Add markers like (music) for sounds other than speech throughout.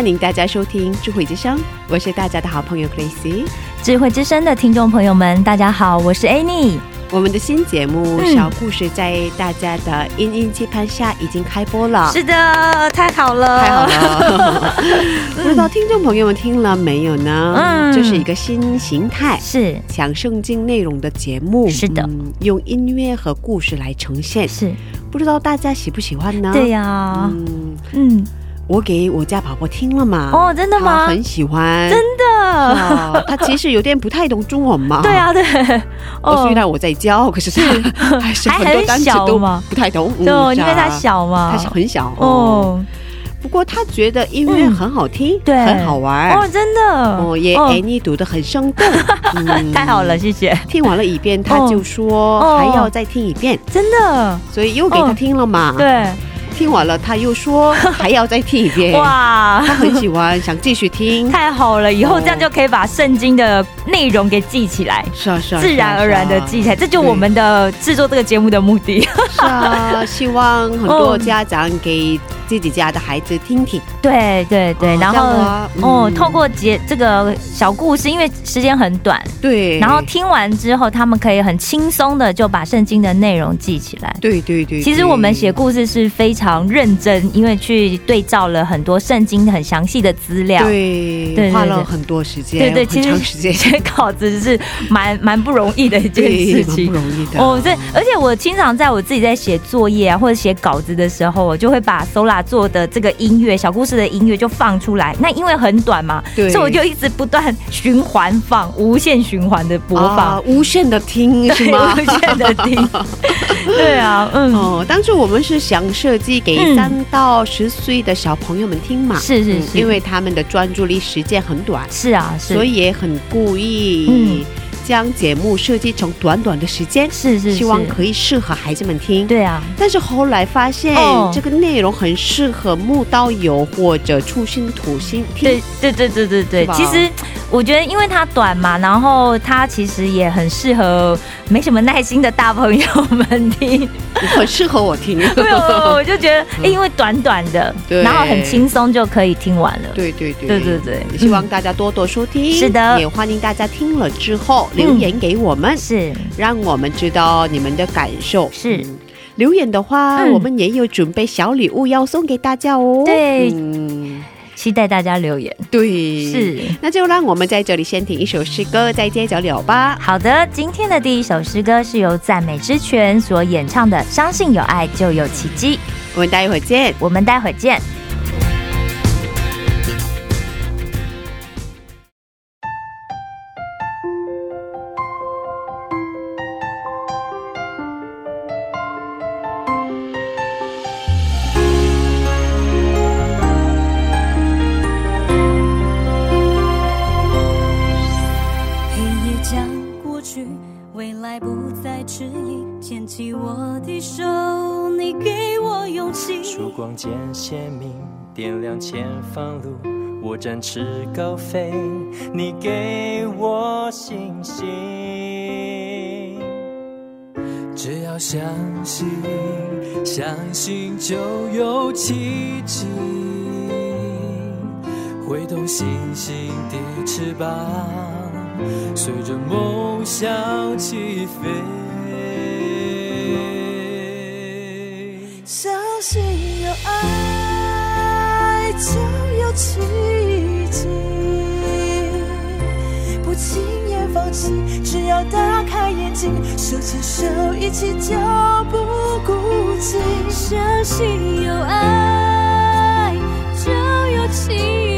欢迎大家收听智慧之声，我是大家的好朋友 Gracie。智慧之声的听众朋友们，大家好，我是 Annie。我们的新节目嗯《小故事》在大家的殷殷期盼下已经开播了。是的，太好了，太好。了！不知道听众朋友们听了没有呢？嗯这是一个新形态，是讲圣经内容的节目。是的嗯用音乐和故事来呈现。是，不知道大家喜不喜欢呢？对呀、嗯，嗯，我给我家宝宝听了嘛。哦，真的他吗？很喜欢。真的。啊，他其实有点不太懂中文嘛。(laughs) 对。啊，对。(laughs) 哦，虽然我在教，可是他 (laughs) 还是很多单词都不太懂。嗯对，是啊因为他小嘛。他是很小哦。哦不过他觉得音乐很好听，对很好玩。哦，真的。哦，也哦哎，你读的很生动。嗯太好了，。谢谢。听完了一遍，他就说哦还要再听一遍，真的。所以又给他哦听了嘛。。对。听完了，他又说还要再听一遍。(laughs) 哇。他很喜欢，想继续听。太好了，以后哦这样就可以把圣经的内容给记起来，(laughs) 是啊，是啊，自然而然的记起来，这就我们的制作这个节目的目的。(laughs) 是啊，希望很多哦家长给自己家的孩子听听。对对对，哦然后哦，嗯透过节这个小故事，因为时间很短，对，然后听完之后，他们可以很轻松的就把圣经的内容记起来。对对对，其实我们写故事是非常认真，因为去对照了很多圣经很详细的资料。对对对对花了很多时间，对对，其实时间，写稿子是蛮蛮不容易的一件事情不。容易的。哦，对，而且我经常在我自己在写作业啊，或者写稿子的时候，我就会把 Sola 做的这个音乐小故事的音乐就放出来。那因为很短嘛，对所以我就一直不断循环放，无限循环的播放啊，，无限的听是对，吗？(laughs) 无限的听。(laughs) 对啊，嗯，哦，当初我们是想设计给嗯三到十岁的小朋友们听嘛，嗯是是是，因为他们的专注力时间很短，是啊，是，所以也很故意嗯将节目设计成短短的时间，是是希望可以适合孩子们听。对啊，但是后来发现哦这个内容很适合木刀友或者出新土星听对。对对对对对，其实我觉得因为它短嘛，然后它其实也很适合没什么耐心的大朋友们听。很适合我听。(laughs) 没有，我就觉得，哎因为短短的，对然后很轻松就可以听完了。对对对对对对也希望大家多多收听。是的也欢迎大家听了之后留言给我们，是让我们知道你们的感受。是嗯留言的话，嗯我们也有准备小礼物要送给大家哦。对嗯，期待大家留言。对，是。那就让我们在这里先听一首诗歌，再接着聊吧。好的，今天的第一首诗歌是由赞美之泉所演唱的《相信有爱就有奇迹》，我们待会儿见。我们待会儿见。放路。我展翅高飞，你给我信心。只要相信，相信就有奇迹。挥动星星的翅膀，随着梦想起飞。相信有爱就奇迹，不轻言放弃，只要打开眼睛，手牵手一起就不孤寂。相信有爱就有奇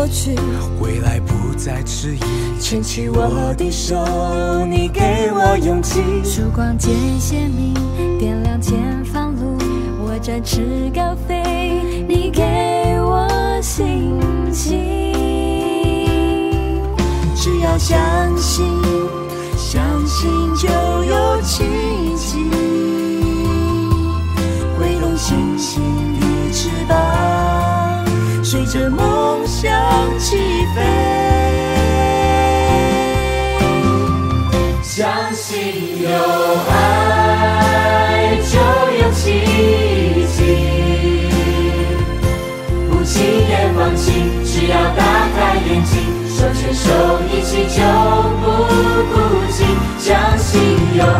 过去，未来不再迟疑，牵起我的手，你给我勇气。曙光渐鲜明，点亮前方路。我展翅高飞，你给我信心。只要相信，相信就有奇迹。挥动星星的翅膀，随着梦想起飞。相信有爱就有奇迹，不轻言放弃，只要打开眼睛，手牵手一起就不孤寂。相信有爱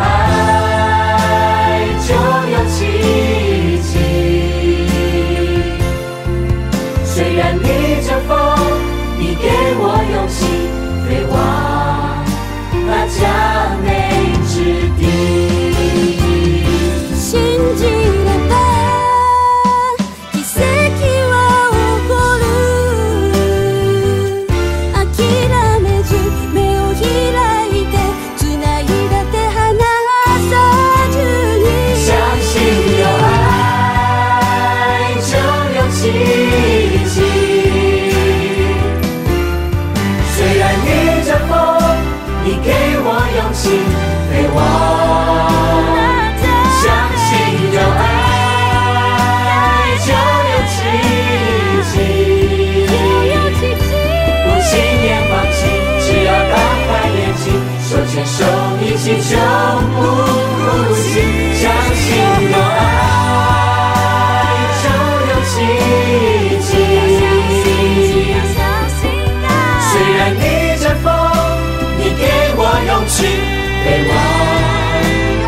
飞往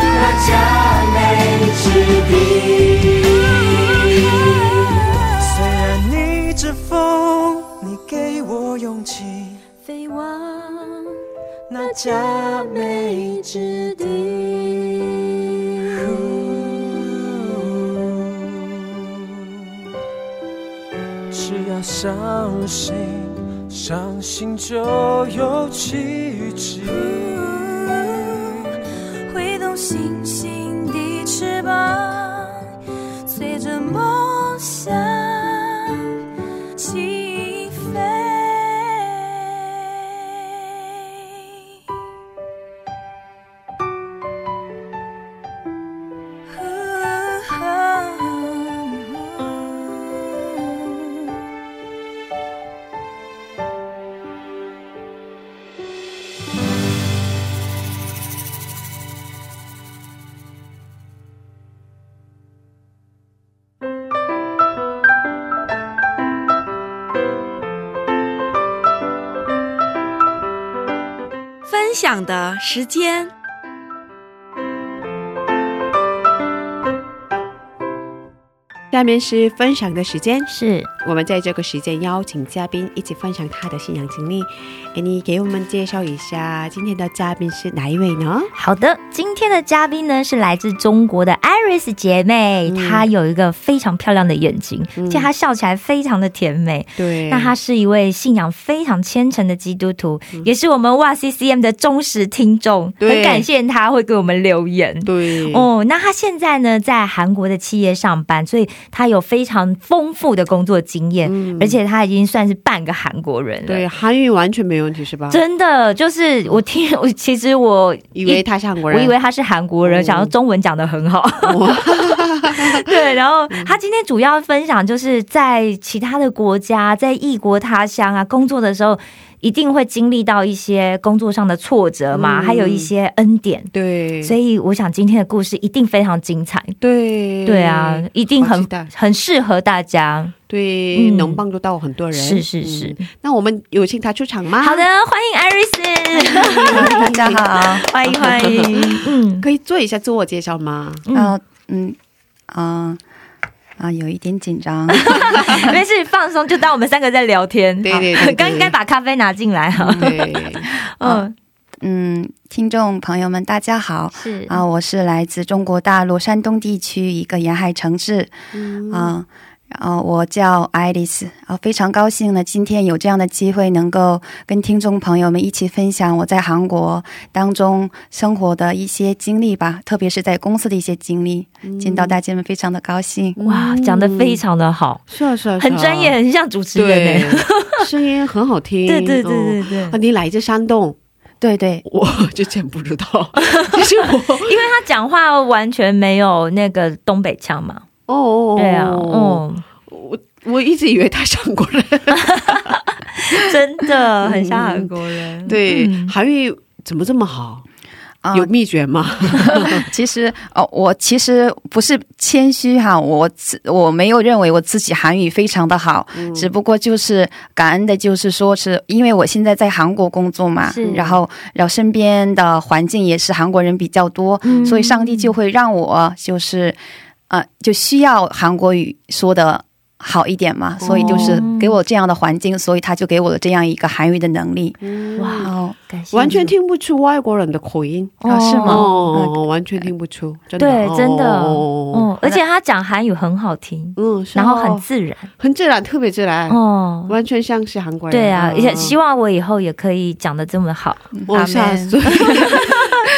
那佳美之地。虽然逆着风，你给我勇气，飞往那佳美之地。只要相信，相信就有奇迹。时间。下面是分享的时间，是我们在这个时间邀请嘉宾一起分享他的信仰经历。哎，你给我们介绍一下今天的嘉宾是哪一位呢？好的，今天的嘉宾呢是来自中国的 Iris 姐妹，嗯她有一个非常漂亮的眼睛，嗯而且她笑起来非常的甜美。对那她是一位信仰非常虔诚的基督徒，嗯也是我们哇 CCM 的忠实听众，对很感谢她会给我们留言。对哦，那她现在呢在韩国的企业上班，所以她有非常丰富的工作经验，嗯而且他已经算是半个韩国人了。对韩语完全没问题是吧？真的就是我听我其实我以为他是韩国人，我以为他是韩国人，哦想要中文讲的很好。哇 (laughs) 对，然后他今天主要分享就是在其他的国家，在异国他乡啊工作的时候。一定会经历到一些工作上的挫折嘛，嗯还有一些恩典。对，所以我想今天的故事一定非常精彩，对对啊，一定很很适合大家。对，嗯能帮助到很多人。是是是嗯那我们有请他出场吗？好的，，欢迎艾瑞斯，大家好，(laughs) 欢迎欢迎。嗯，可以做一下自我介绍吗？嗯嗯嗯嗯啊，有一点紧张。(laughs) 没事，放松，就当我们三个在聊天。对对对对刚应该把咖啡拿进来哈。对，(laughs) 嗯，嗯，听众朋友们，大家好是啊，我是来自中国大陆山东地区一个沿海城市嗯啊。然后我叫爱丽丝。啊，非常高兴呢，今天有这样的机会，能够跟听众朋友们一起分享我在韩国当中生活的一些经历吧，特别是在公司的一些经历，见到大家们非常的高兴。哇，讲的非常的好，是啊是啊，很专业，，很像主持人对。呢。，声音很好听。对对对哦。对对，啊，你来自山东，对对，我之前不知道，(laughs) 就是我 (laughs) 因为他讲话完全没有那个东北腔嘛。哦哦，哦对啊，嗯，我我一直以为他是韩国人。真的很像韩国人。对，嗯韩语怎么这么好？啊有秘诀吗？其实哦，我其实不是谦虚哈，我自我没有认为我自己韩语非常的好，只不过就是感恩的，就是说是因为我现在在韩国工作嘛，然后然后身边的环境也是韩国人比较多，嗯所以上帝就会让我就是呃就需要韩国语说的。好一点嘛，所以就是给我这样的环境，所以他就给我了这样一个韩语的能力。哇，哦，感谢完全听不出外国人的口音。啊是吗？哦，完全听不出，真的，对，真的，哦嗯，而且他讲韩语很好听，嗯，然后很自然，很自然，特别自然，哦。完全像是韩国人。对啊，嗯。也希望我以后也可以讲的这么好。我下次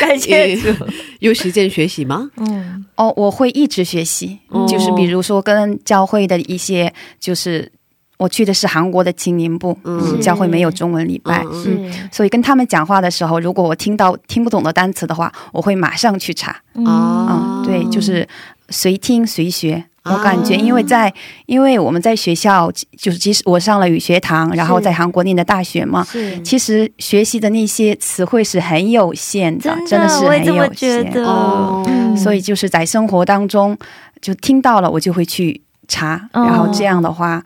感谢主。(laughs) 有时间学习吗？嗯，哦，我会一直学习，哦。就是比如说跟教会的一些，就是我去的是韩国的青年部，嗯。嗯，教会没有中文礼拜，嗯所以跟他们讲话的时候，如果我听到听不懂的单词的话，我会马上去查，嗯，对，就是随听随学。我感觉，啊。因为在因为我们在学校，就是即使我上了语学堂，然后在韩国念的大学嘛，其实学习的那些词汇是很有限的，真真的是很有限。哦。嗯。所以就是在生活当中，就听到了，我就会去查，哦然后这样的话，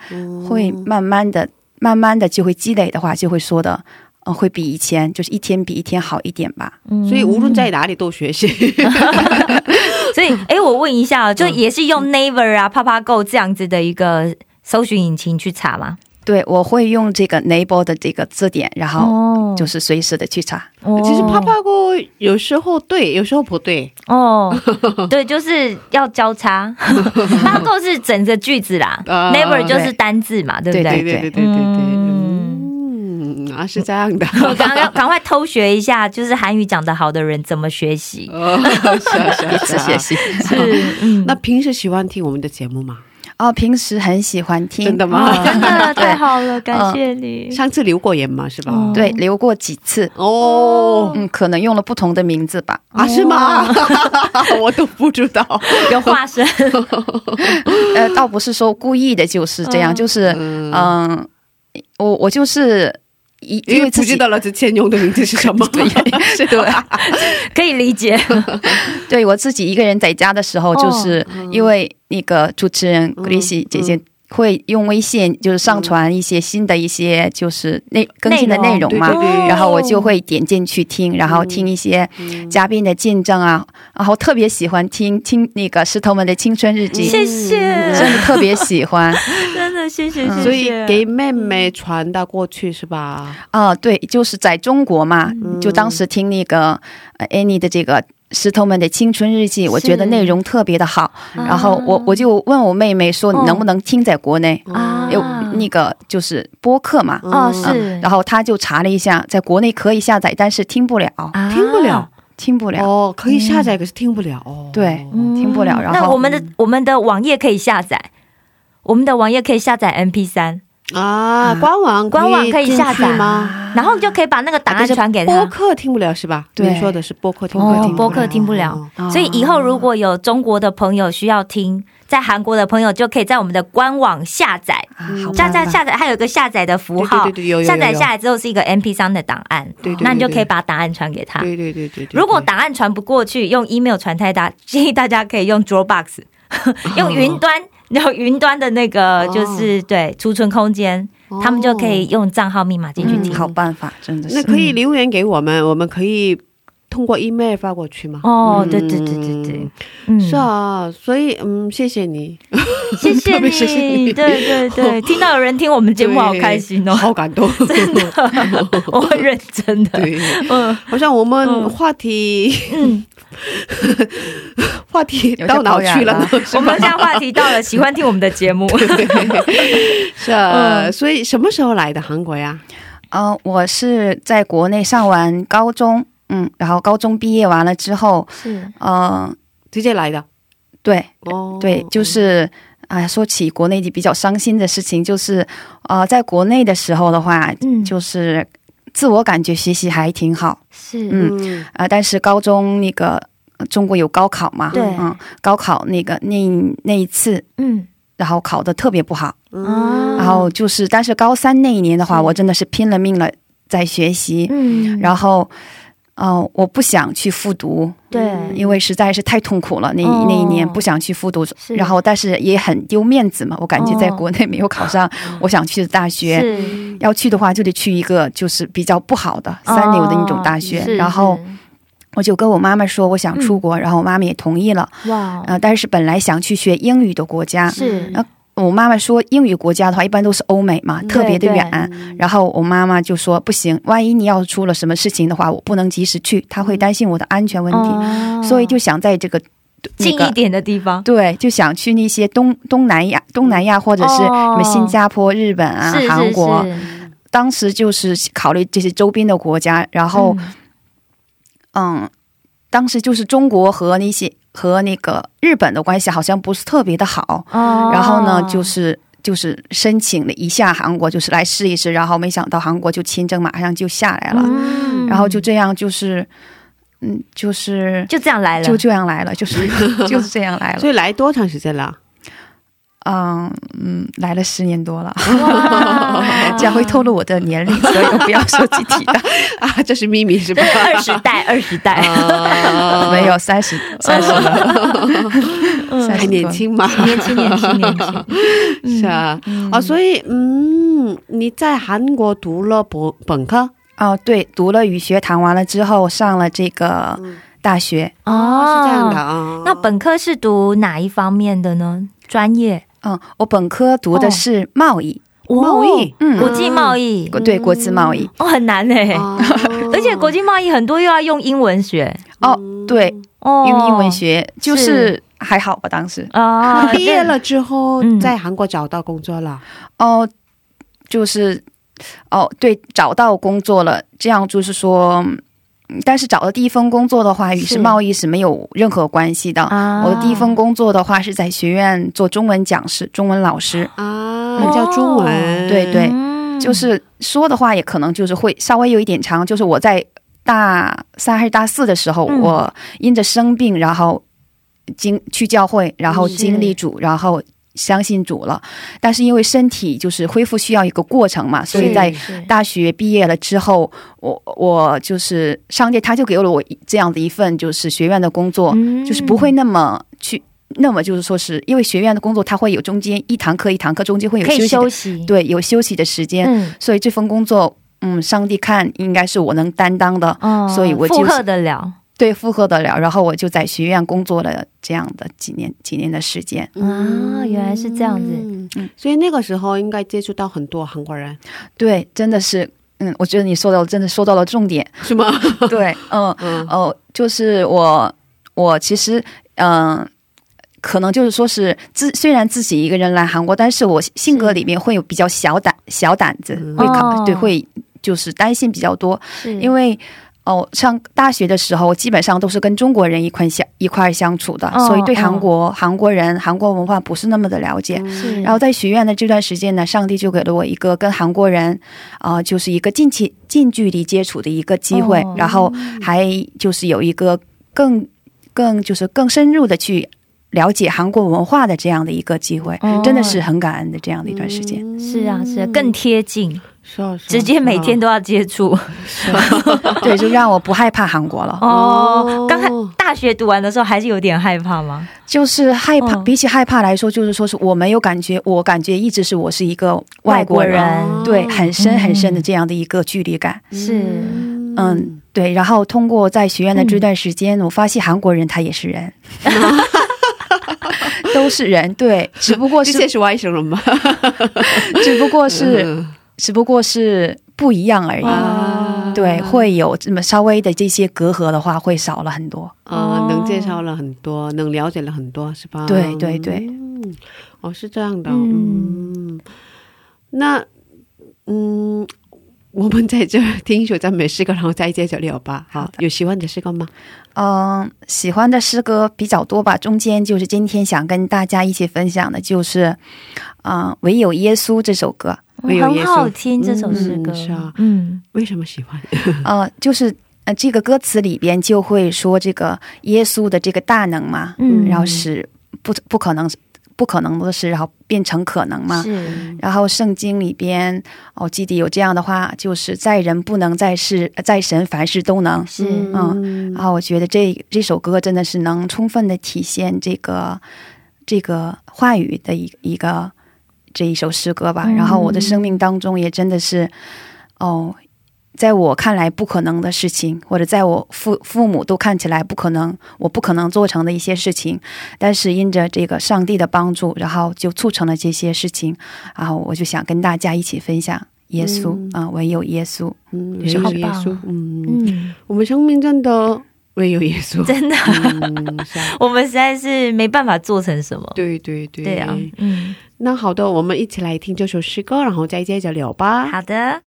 会慢慢的、慢慢的就会积累的话，就会说的，呃，会比以前就是一天比一天好一点吧。嗯所以无论在哪里都学习。(laughs) (laughs) 所以，哎，我问一下哦，就嗯也是用 Naver 啊、PapaGo 这样子的一个搜寻引擎去查吗？对，我会用这个 Naver 的这个字典，然后哦就是随时的去查。哦其实啪啪锅有时候对，有时候不对。哦，(laughs) 对，就是要交叉。PapaGo 是整个句子啦啊，Naver 就是对单字嘛，对不对？对对对对对对，嗯嗯，啊是这样的。(laughs) 我刚刚赶快偷学一下，就是韩语讲得好的人怎么学习。(laughs) 哦，是啊是啊一次学习。是，嗯，那平时喜欢听我们的节目吗？哦，平时很喜欢听，真的吗哦 (laughs) 真的太好了，感谢你。上次留过言嘛，是吧？哦对，留过几次，哦，嗯，可能用了不同的名字吧。啊是吗？我都不知道。有化身，呃，倒不是说故意的，就是这样，嗯就是嗯、我我就是一因为不知道了之前用的名字是什么，(laughs) 对，(laughs) 对？(laughs) 可以理解。对我自己一个人在家的时候，哦就是因为那个主持人嗯 Grace 姐姐会用微信就是上传一些新的一些就是内更新的内容嘛然后我就会点进去听，然后听一些嘉宾的见证啊，然后特别喜欢听听那个石头们的青春日记，谢谢，真的特别喜欢。(laughs) 真的谢谢，谢谢。所以给妹妹传达过去是吧？啊、对，就是在中国嘛，就当时听那个呃 Annie 的这个。石头们的青春日记，我觉得内容特别的好，然后我我就问我妹妹说，哦。你能不能听在国内？啊。有那个就是播客嘛，哦嗯是，然后她就查了一下，在国内可以下载，但是听不了，啊。听不了。听不了，哦，可以下载，可是听不了。哦。对嗯听不了然后那我们的我们的网页可以下载，我们的网页可以下载 MP 三，啊，官网官网可以下载吗？然后你就可以把那个档案传给播。客听不了是吧？对你说的是播客听不了，哦，播客听不了，哦所以以后如果有中国的朋友需要听在韩国的朋友就可以在我们的官网下载，下载下载，还有一个下载的符号，对对对有有有下载下来之后是一个 MP 三的档案，对对对那你就可以把档案传给他。对对对对对。如果档案传不过去，用 email 传太大，(laughs) 建议大家可以用 Dropbox，(laughs) 用云端，然后云端的那个哦就是、对储存空间，他们就可以用账号密码进去嗯，听。好办法，真的是。那可以留言给我们，我们可以通过 email 发过去吗？哦，嗯。对对对对对，嗯，是啊，所以嗯，谢谢你，谢谢特别谢谢你，(laughs) 你对对对，(laughs) 听到有人听我们节目，好开心哦，好感动，真的，(laughs) 我会认真的，对，嗯。好像我们嗯话题嗯，话题到哪去了我们现在话题到了，喜欢听我们的节目，是啊，嗯。所以什么时候来的韩国呀？嗯、我是在国内上完高中，嗯，然后高中毕业完了之后，是。嗯、直接来的。对哦，对，就是。哎，说起国内比较伤心的事情，就是，呃，在国内的时候的话，嗯。就是自我感觉学习还挺好，是，嗯嗯。啊、但是高中那个呃中国有高考嘛，对。嗯，高考那个那那一次，嗯。然后考的特别不好，啊。然后就是，但是高三那一年的话，我真的是拼了命了在学习，嗯，然后，嗯、我不想去复读，对，因为实在是太痛苦了，那、哦。那一年不想去复读，然后但是也很丢面子嘛，我感觉在哦。国内没有考上我想去的大学，是。要去的话就得去一个就是比较不好的三流的那种大学，哦然后我就跟我妈妈说我想出国，然后我妈妈也同意了，哇，呃，但是本来想去学英语的国家，是。呃我妈妈说英语国家的话一般都是欧美嘛，特别的对。远。然后我妈妈就说不行，万一你要出了什么事情的话，我不能及时去，她会担心我的安全问题，哦。所以就想在这个那个。近一点的地方，对，就想去那些东东南亚、东南亚或者是什哦么新加坡、日本啊、是韩国，当时就是考虑这些周边的国家，然后嗯。嗯，当时就是中国和那些和那个日本的关系好像不是特别的好，哦。然后呢，就是就是申请了一下韩国，就是来试一试，然后没想到韩国就签证马上就下来了，嗯。然后就这样就是，嗯，就是就这样来了，就这样来了，就是 (laughs) 就是这样来了，所以来多长时间了？嗯嗯，来了十年多了，哇。(laughs) 这样会透露我的年龄，(laughs) 所以我不要说具体的，(laughs) 啊，这是秘密是吧？二十代，二十代，啊。没有三十三十了，还年轻嘛？年轻，年轻，年轻，是啊，啊，所以嗯，你在韩国读了博本科？哦，对，读了语学堂完了之后，上了这个大学，哦是这样的。啊。那本科是读哪一方面的呢？专业嗯，我本科读的是贸易，贸易，嗯。国际贸易，国对国际贸易，哦，很难哎，哦。(laughs) 而且国际贸易很多又要用英文学。哦，对，哦，用英文学就是还好吧，当时。啊，毕业了之后嗯。在韩国找到工作了。哦，就是哦，对，找到工作了，这样就是说。嗯但是找的第一份工作的话，与是。是贸易是没有任何关系的。啊。我的第一份工作的话是在学院做中文讲师、中文老师。啊，叫中文，对对。嗯。就是说的话，也可能就是会稍微有一点长。就是我在大三还是大四的时候，嗯。我因着生病，然后经去教会，然后经历主，然后相信主了。但是因为身体就是恢复需要一个过程嘛，所以在大学毕业了之后，我我就是上帝他就给了我一这样的一份就是学院的工作，嗯。就是不会那么去。那么就是说是因为学院的工作，它会有中间一堂课一堂课中间会有休息休息，对，有休息的时间，嗯，所以这份工作，嗯，上帝看应该是我能担当的，哦所以我就负荷得了，对，负荷得了。然后我就在学院工作了这样的几年几年的时间。啊原来是这样子嗯所以那个时候应该接触到很多韩国人，对，真的是，嗯，我觉得你说到真的说到了重点。是吗？(laughs) 对，嗯嗯哦，就是我我其实嗯。可能就是说是自虽然自己一个人来韩国，但是我性格里面会有比较小胆小胆子，会考、哦对会就是担心比较多，因为哦，上大学的时候基本上都是跟中国人一块相一块相处的，哦所以对韩国、韩国人、韩国文化不是那么的了解。是，然后在学院的这段时间呢，上帝就给了我一个跟韩国人，啊、就是一个近期近距离接触的一个机会，哦。然后还就是有一个更更就是更深入的去了解韩国文化的这样的一个机会，哦。真的是很感恩的这样的一段时间。是啊，是啊，更贴近，直接每天都要接触。(laughs) 对，就让我不害怕韩国了。哦，刚才大学读完的时候还是有点害怕吗？就是害怕，嗯比起害怕来说，就是说是我没有感觉，我感觉一直是我是一个外国人，国人对，很深很深的嗯这样的一个距离感。是，嗯，对。然后通过在学院的这段时间，我发现韩国人他也是人，(laughs) 都是人，对，只不过是这些是外省人吗？(laughs) 只不过是嗯只不过是不一样而已。啊对，会有这么稍微的这些隔阂的话，会少了很多。啊，能介绍了很多，能了解了很多，是吧？对对对嗯哦，是这样的，嗯嗯，那嗯，我们在这听一首赞美诗歌，然后再接着聊吧。好，有喜欢的诗歌吗？嗯，喜欢的诗歌比较多吧。中间就是今天想跟大家一起分享的，就是嗯，唯有耶稣这首歌。很唯有耶稣好听这首诗歌嗯是啊，嗯，为什么喜欢？(laughs) 呃，就是呃，这个歌词里边就会说这个耶稣的这个大能嘛，嗯然后使不不可能不可能的事，然后变成可能嘛。是，然后圣经里边，哦记得有这样的话，就是在人不能，在事在神凡事都能。是，嗯然后我觉得这这首歌真的是能充分的体现这个这个话语的一一个这一首诗歌吧。嗯然后我的生命当中也真的是，哦，在我看来不可能的事情，或者在我父父母都看起来不可能，我不可能做成的一些事情，但是因着这个上帝的帮助，然后就促成了这些事情。然后我就想跟大家一起分享耶稣啊、唯有耶稣。嗯，是好唯有耶稣，嗯，嗯，我们生命真的唯有耶稣，(laughs) 真的，嗯，啊我们实在是没办法做成什么。对对对，对啊，嗯，那好的，我们一起来听这首诗歌，然后再接着聊吧。好的。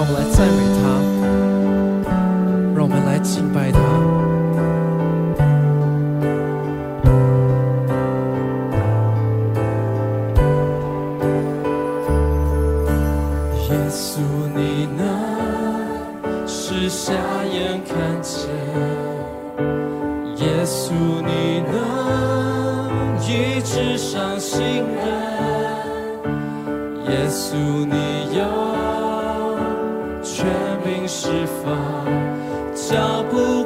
让我们来赞美他，让我们来敬拜他。耶稣，你能使瞎眼看见；耶稣，你能医治伤心人；耶稣，你释放脚步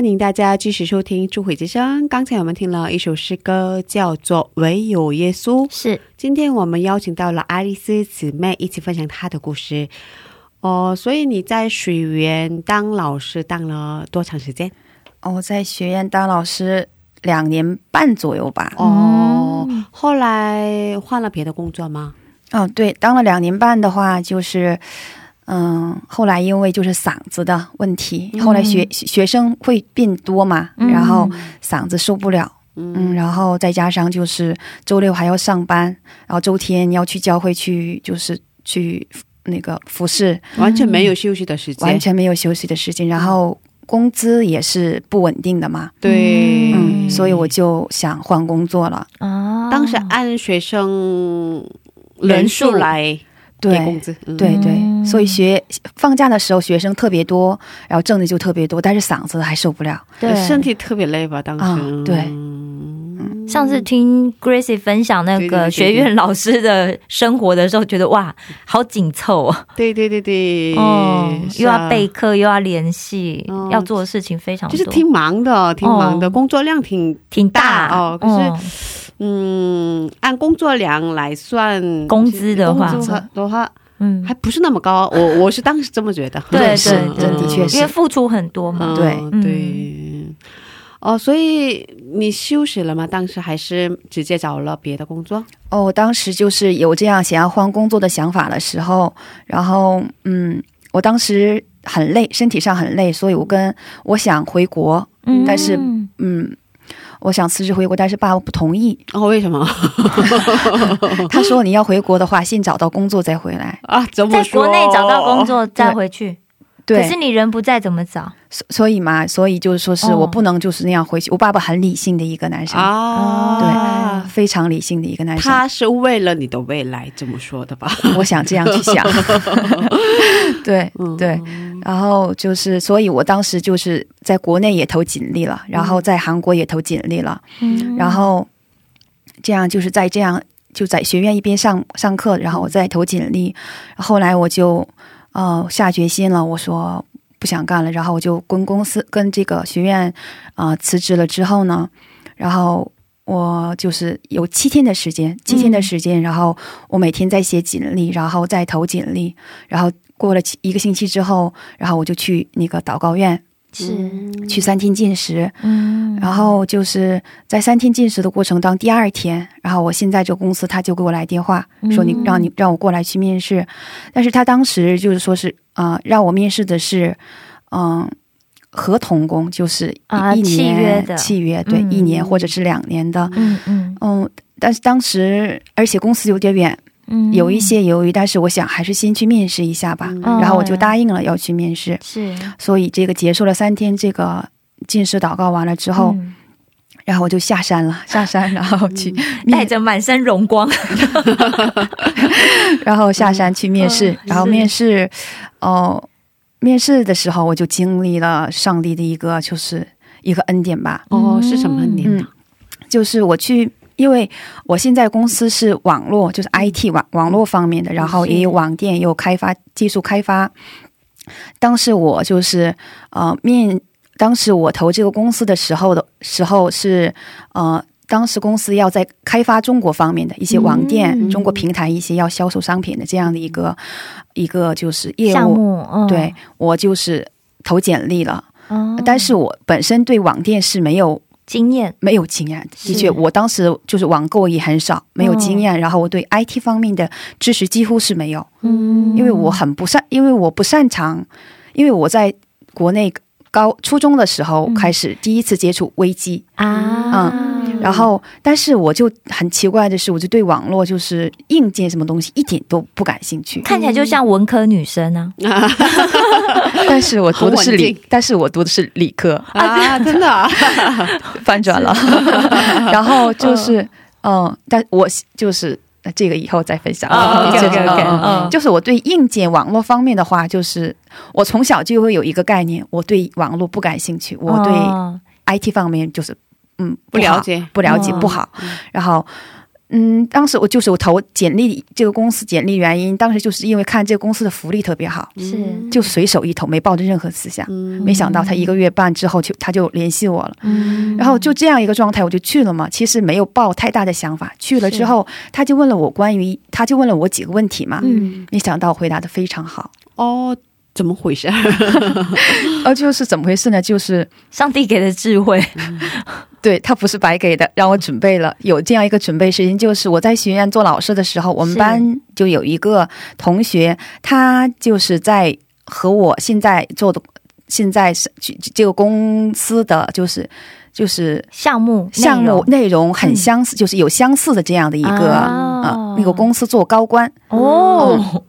欢迎大家继续收听《智慧之声》。刚才我们听了一首诗歌，叫做《唯有耶稣》。是今天我们邀请到了爱丽丝姊妹一起分享她的故事。哦，所以你在水源当老师当了多长时间？哦，我在学院当老师两年半左右吧。哦，后来换了别的工作吗？哦，对，当了两年半的话，就是，嗯，后来因为就是嗓子的问题，后来学学生会变多嘛，嗯。然后嗓子受不了，嗯，然后再加上就是周六还要上班，然后周天要去教会去，就是去那个服侍，完全没有休息的时间，完全没有休息的时间，然后工资也是不稳定的嘛，对。嗯，所以我就想换工作了，啊当时按学生人数来给工对。资，嗯对对，嗯所以学放假的时候学生特别多，然后挣的就特别多，但是嗓子还受不了。对身体特别累吧？当时、啊对嗯上次听 Gracie 分享那个学院老师的生活的时候，觉得哇，好紧凑哦，对对对对，哦，是啊。又要备课，又要联系，哦要做的事情非常多，就是挺忙的，挺忙的，哦。工作量挺挺大。大哦可是嗯，按工作量来算工资的话的话嗯，还不是那么高，我我是当时这么觉得。对 (laughs) 是对对，这的确是因为付出很多嘛，嗯对对。哦，所以你休息了吗？当时还是直接找了别的工作？哦，我当时就是有这样想要换工作的想法的时候，然后嗯，我当时很累，身体上很累，所以我跟我想回国，嗯但是嗯。我想辞职回国，但是爸爸不同意。哦，为什么 (laughs) 他说：“你要回国的话，先找到工作再回来。啊？怎么在？国内找到工作再回去，”对，可是你人不在怎么找？所所以嘛，所以就是说是哦我不能就是那样回去。我爸爸很理性的一个男生，啊？非常理性的一个男生。他是为了你的未来这么说的吧？(laughs) 我想这样去想，(laughs) 对嗯对，然后就是，所以我当时就是在国内也投简历了，然后在韩国也投简历了，嗯然后这样就是在这样就在学院一边上上课，然后我再投简历，后来我就呃下决心了，我说不想干了，然后我就跟公司跟这个学院呃辞职了之后呢，然后。我就是有七天的时间，七天的时间，然后我每天在写简历，然后再投简历，然后过了一个星期之后，然后我就去那个祷告院是去三天进食，嗯。然后就是在三天进食的过程当中，第二天，然后我现在这个公司他就给我来电话，说你嗯让你让我过来去面试，但是他当时就是说是啊、呃让我面试的是嗯、合同工，就是一,、啊契约的。契约对、嗯。一年或者是两年的，嗯嗯。嗯，但是当时而且公司有点远，嗯。有一些犹豫，但是我想还是先去面试一下吧，嗯。然后我就答应了要去面试，是。所以这个结束了三天这个进食祷告完了之后。嗯。然后我就下山了，(laughs) 下山，然后去面。带着满身荣光，(laughs) 然后下山去面试，嗯。然后面试，哦、面试的时候我就经历了上帝的一个就是一个恩典吧，哦，是什么年嗯，就是我去。因为我现在公司是网络，就是 IT 网网络方面的，然后也有网店，也有开发技术开发。当时我就是呃面，当时我投这个公司的时候的时候是呃，当时公司要在开发中国方面的一些网店、嗯。中国平台一些要销售商品的这样的一个一个就是业务。项目，嗯。对，我就是投简历了，哦。但是我本身对网店是没有经验，没有经验，的确，我当时就是网购也很少，没有经验，然后我对 IT 方面的知识几乎是没有，嗯。因为我很不擅，因为我不擅长，因为我在国内高初中的时候嗯。开始第一次接触危机，啊，然后但是我就很奇怪的是，我就对网络就是硬件什么东西一点都不感兴趣，看起来就像文科女生啊，(laughs) 但是我读的是理，但是我读的是理科，啊，(laughs) 真的啊，翻转了，(laughs) 然后就是嗯，但我就是那这个以后再分享。哦你这个 OK，OK，嗯。嗯就是我对硬件网络方面的话，就是我从小就会有一个概念，我对网络不感兴趣，我对哦。IT 方面就是嗯不了解不了解哦不好。然后嗯，当时我就是我投简历这个公司简历原因，当时就是因为看这个公司的福利特别好，是就随手一投，没抱着任何思想。嗯没想到他一个月半之后就他就联系我了，嗯然后就这样一个状态我就去了嘛。其实没有抱太大的想法，去了之后他就问了我关于他就问了我几个问题嘛，嗯没想到回答的非常好。哦，怎么回事？哦，(laughs) 就是怎么回事呢？就是上帝给的智慧，(laughs) 对他不是白给的，让我准备了有这样一个准备时间，就是我在学院做老师的时候，我们班就有一个同学，他就是在和我现在做的现在是这这个公司的就是就是项目项目内内容很相似，就是有相似的这样的一个、啊。呃那个公司做高官，哦，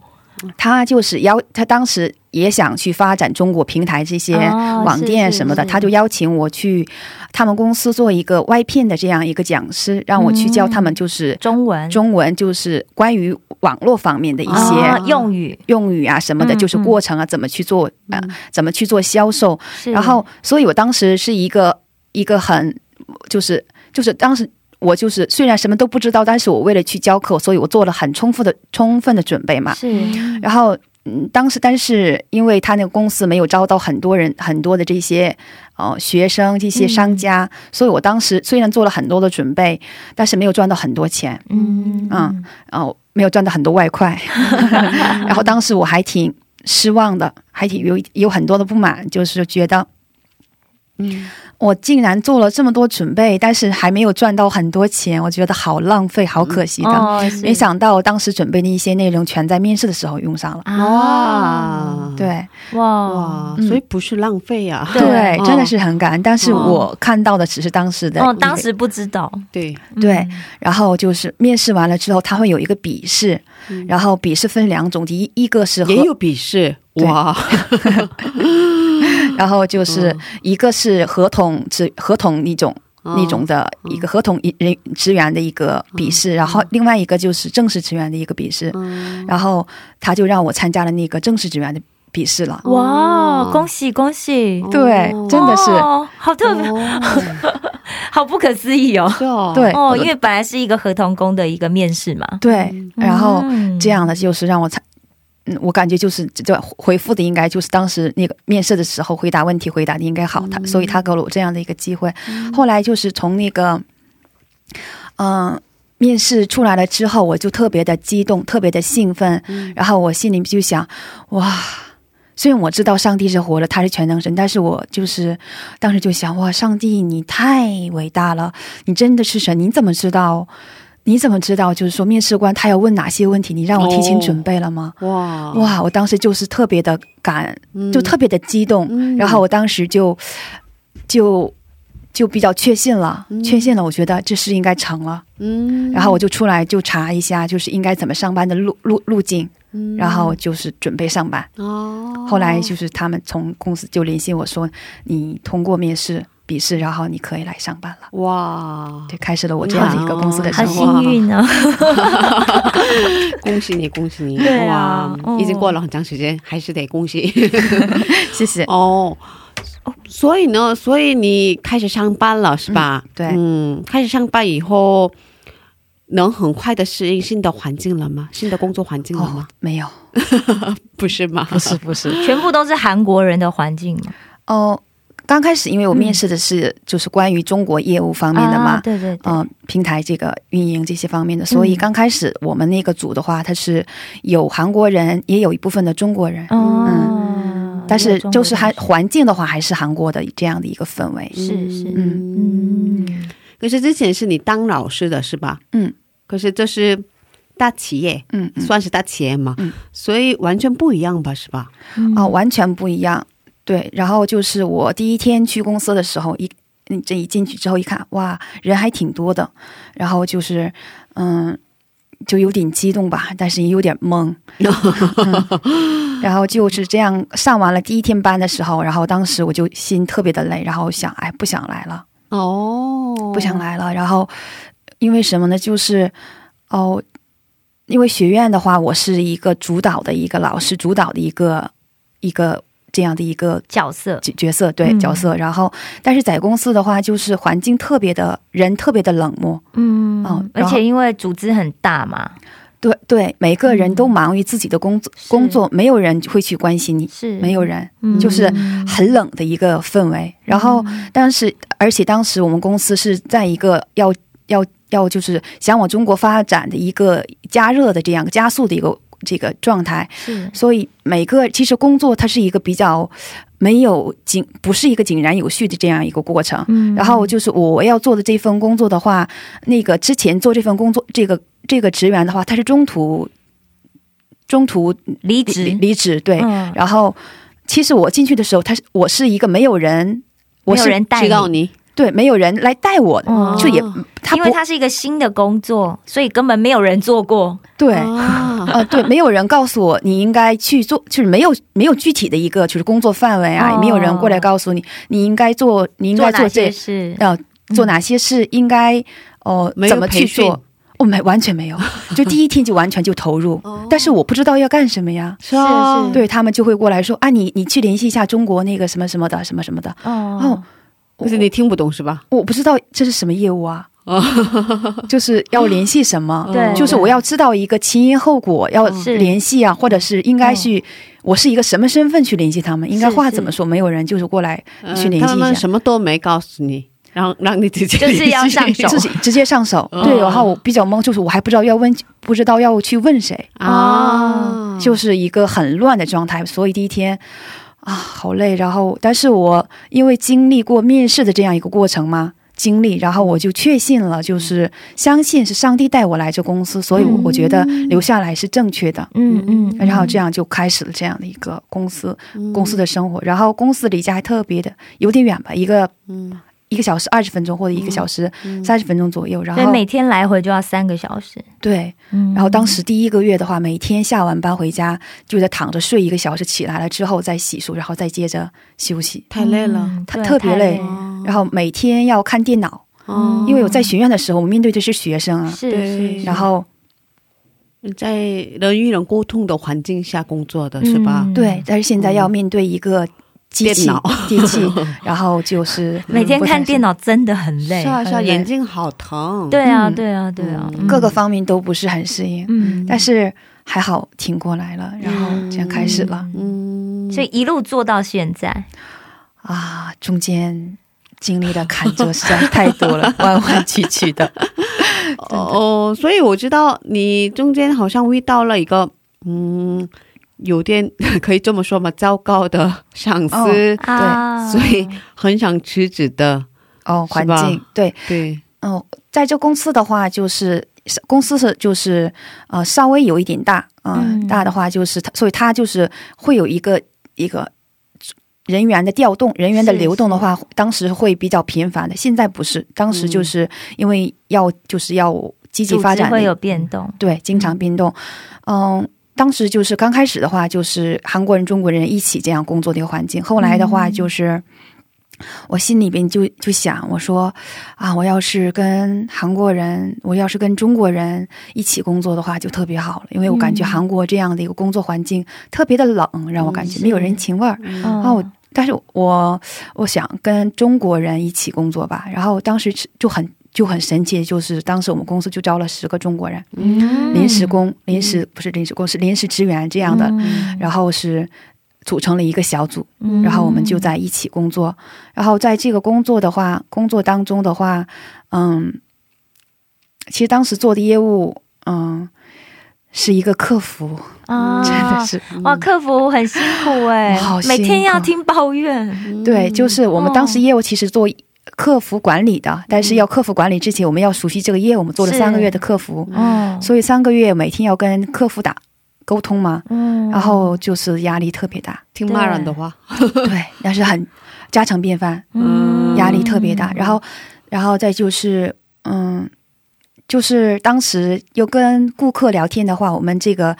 他就是邀他当时也想去发展中国平台这些哦网店什么的，是他就邀请我去他们公司做一个外聘的这样一个讲师，让我去教他们就是中文。中文，就是关于网络方面的一哦些用语。用语啊什么的，嗯就是过程啊，怎么去做啊、呃怎么去做销售。然后，所以我当时是一个一个很就是就是当时。我就是虽然什么都不知道，但是我为了去教课，所以我做了很充分的充分的准备嘛。是然后，嗯，当时但是因为他那个公司没有招到很多人，很多的这些呃学生、这些商家，所以我当时虽然做了很多的准备，但是没有赚到很多钱，嗯嗯哦、没有赚到很多外快。(laughs) 然后当时我还挺失望的，还挺有有很多的不满，就是觉得。嗯，我竟然做了这么多准备，但是还没有赚到很多钱，我觉得好浪费，好可惜的。哦没想到当时准备的一些内容全在面试的时候用上了。啊。哇，对哇所以不是浪费啊，对真的是很感恩。但是哦。我看到的只是当时的哦，当时不知道，对，对嗯。然后就是面试完了之后，他会有一个笔试，然后笔试分两种，第一一个是和也有笔试，哇，然后就是哦一个是合同职合同那种。那种的一个合同人职员的一个笔试，然后另外一个就是正式职员的一个笔试，嗯。然后他就让我参加了那个正式职员的笔试了。哇哦，恭喜恭喜，对哦真的是。哦好特别，哦。(laughs) 好不可思议哦。是哦，对。哦，因为本来是一个合同工的一个面试嘛，对，然后嗯。这样的就是让我参，嗯，我感觉就是这回复的应该就是当时那个面试的时候回答问题回答的应该好，他所以他给了我这样的一个机会。后来就是从那个，嗯、面试出来了之后，我就特别的激动，特别的兴奋，然后我心里就想，哇。虽然我知道上帝是活的，他是全能神，但是我就是当时就想，哇，上帝你太伟大了，你真的是神，你怎么知道？你怎么知道？就是说面试官他要问哪些问题？你让我提前准备了吗？哇哇，我当时就是特别的感，嗯就特别的激动，嗯然后我当时就就就比较确信了，确信了，我觉得这事应该成了。嗯然后我就出来就查一下，就是应该怎么上班的路路路径，嗯然后就是准备上班。哦，后来就是他们从公司就联系我说，你通过面试笔试，然后你可以来上班了。哇，对，开始了我这样的一个公司的好生活。幸运啊！(laughs) 恭喜你，恭喜你！对啊哇哦已经过了很长时间，还是得恭喜 (laughs) 谢谢。哦。所以呢，所以你开始上班了是吧？对嗯，开始上班以后，能很快的适应新的环境了吗？新的工作环境了哦吗？，没有，(laughs) 不是吗？不是，不是。全部都是韩国人的环境吗，哦，刚开始因为我面试的是就是关于中国业务方面的嘛，啊对对对，嗯、平台这个运营这些方面的，所以嗯刚开始我们那个组的话，它是有韩国人，也有一部分的中国人，嗯，但是就是还还环境的话，还是韩国的这样的一个氛围。是是。嗯嗯，可是之前是你当老师的是吧？嗯，可是这是大企业，嗯嗯。算是大企业嘛，嗯。所以完全不一样吧？是吧？嗯。哦，完全不一样。对，然后就是我第一天去公司的时候，一嗯这一进去之后一看，哇，人还挺多的，然后就是嗯，就有点激动吧，但是也有点懵。(laughs) 嗯然后就是这样上完了第一天班的时候，然后当时我就心特别的累，然后想，哎，不想来了，哦，不想来了。然后因为什么呢？就是哦，因为学院的话，我是一个主导的一个老师，主导的一个一个这样的一个角色，角角色，对、嗯。角色。然后，但是在公司的话，就是环境特别的，人特别的冷漠。嗯哦而且因为组织很大嘛，对对，每个人都忙于自己的工作，是。工作没有人会去关心你，是。没有人，嗯就是。很冷的一个氛围。然后，但是而且当时我们公司是在一个要要要就是想往中国发展的一个加热的这样加速的一个这个状态，是。所以每个其实工作它是一个比较没有井，不是一个井然有序的这样一个过程。嗯。然后就是我要做的这份工作的话，那个之前做这份工作，这个这个职员的话，他是中途中途离离职，离职，对。嗯。然后其实我进去的时候，他是我是一个没有人，我是没有人带你，知道你对没有人来带我，哦就也他因为他是一个新的工作，所以根本没有人做过。对。啊，(laughs) 呃，对，没有人告诉我你应该去做，就是没有没有具体的一个就是工作范围啊，哦也没有人过来告诉你你应该做，你应该做这些事？呃做哪些事，应该哦、没有怎么去做？我、没完全没有，(laughs) 就第一天就完全就投入，但是我不知道要干什么呀。是啊，是对他们就会过来说啊，你你去联系一下中国那个什么什么的什么什么的，哦哦，可是你听不懂是吧？我不知道这是什么业务啊，(laughs) 就是要联系什么，(laughs) 对就是我要知道一个前因后果，要联系啊，或者是应该去，我是一个什么身份去联系他们，应该话怎么说？没有人就是过来呃去联系他们一下。什么都没告诉你，然后让你直接 (laughs) 就是要上手。自己直接上手，哦。对，然后我比较懵，就是我还不知道要问，不知道要去问谁，啊，就是一个很乱的状态，所以第一天啊好累，然后但是我因为经历过面试的这样一个过程嘛，经历，然后我就确信了，就是相信是上帝带我来这公司，所以我觉得留下来是正确的。嗯嗯，然后这样就开始了这样的一个公司嗯。公司的生活，然后公司离家还特别的有点远吧，一个嗯一个小时二十分钟或者一个小时三十分钟左右，然后每天来回就要三个小时。对，嗯然后当时第一个月的话，每天下完班回家就在躺着睡一个小时，起来了之后再洗漱，然后再接着休息。太累了，他特别累。太然后每天要看电脑，哦。因为我在学院的时候，我面对的是学生啊，是然后在人与人沟通的环境下工作的是吧？嗯。对，但是现在要面对一个机器电脑，(laughs) 机器，然后就是 (laughs) 每天看电脑，真的很累。是啊是啊，眼睛好疼。对啊嗯。对啊对啊，嗯。各个方面都不是很适应，嗯，但是还好挺过来了，然后这样开始了。嗯，所以一路做到现在，啊，中间。经历的坎坷实在是太多了，(laughs) 弯弯曲曲的。哦，所以我知道你中间好像遇到了一个嗯，有点 (laughs) 可以这么说吗？糟糕的上司，哦啊，所以很想辞职的。哦，环是吧境对，对，嗯，在这公司的话，就是公司是就是呃稍微有一点大，呃、嗯大的话就是它，所以它就是会有一个一个人员的调动，人员的流动的话，当时会比较频繁的。现在不是，当时就是因为要就是要积极发展会有变动。对，经常变动。嗯，当时就是刚开始的话，就是韩国人、中国人一起这样工作的一个环境。后来的话，嗯就是、我心里边就就想，我说啊，我要是跟韩国人，我要是跟中国人一起工作的话，就特别好了，因为我感觉嗯韩国这样的一个工作环境特别的冷，让我感觉没有人情味儿。嗯然后我，但是我我想跟中国人一起工作吧。然后当时就很就很神奇，就是当时我们公司就招了十个中国人，嗯临时工、临时不是临时工，是临时职员这样的。嗯然后是组成了一个小组，嗯然后我们就在一起工作。然后在这个工作的话，工作当中的话，嗯，其实当时做的业务，嗯，是一个客服，啊真的是。哇，客服很辛苦哎、每天要听抱怨。对，就是我们当时哦业务其实做客服管理的，但是要客服管理之前，我们要熟悉这个业务。我们做了三个月的客服，哦，所以三个月每天要跟客服打沟通嘛，嗯然后就是压力特别大。听骂人的话，对，(laughs) 那是很家常便饭，嗯。压力特别大。然后，然后再就是，嗯，就是当时又跟顾客聊天的话，我们这个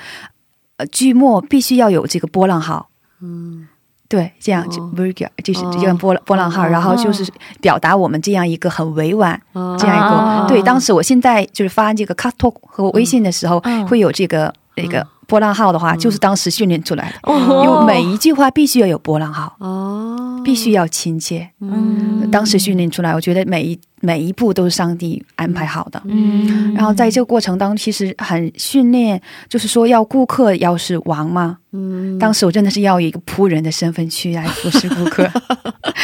呃剧末必须要有这个波浪号。嗯对，这样就哦。Vulgar 就是哦。这样波波浪号，哦然后就是表达我们这样一个很委婉哦。这样一个。哦。对，当时我现在就是发这个 cut talk 和微信的时候，嗯。会有这个那个波浪号的话，就是当时训练出来的。哦。因为每一句话必须要有波浪号，哦，必须要亲切。嗯。当时训练出来，我觉得每一每一步都是上帝安排好的。嗯。然后在这个过程当中，其实很训练，就是说要顾客要是王嘛。嗯，当时我真的是要以一个仆人的身份去来服侍顾客，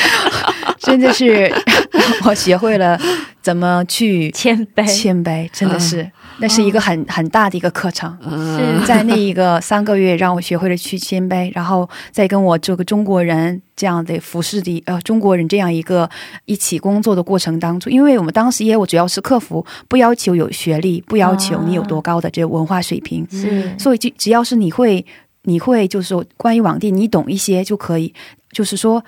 (laughs) 真的是 (laughs) 我学会了怎么去谦卑，谦卑，真的是，那是一个很很大的一个课程。是在那一个三个月，让我学会了去谦卑，然后再跟我这个中国人这样的服侍的呃中国人这样一个一起工作的过程当中，因为我们当时业务主要是客服，不要求有学历，不要求你有多高的这个文化水平，是。所以就只要是你会，你会就是说关于网店你懂一些就可以，就是说，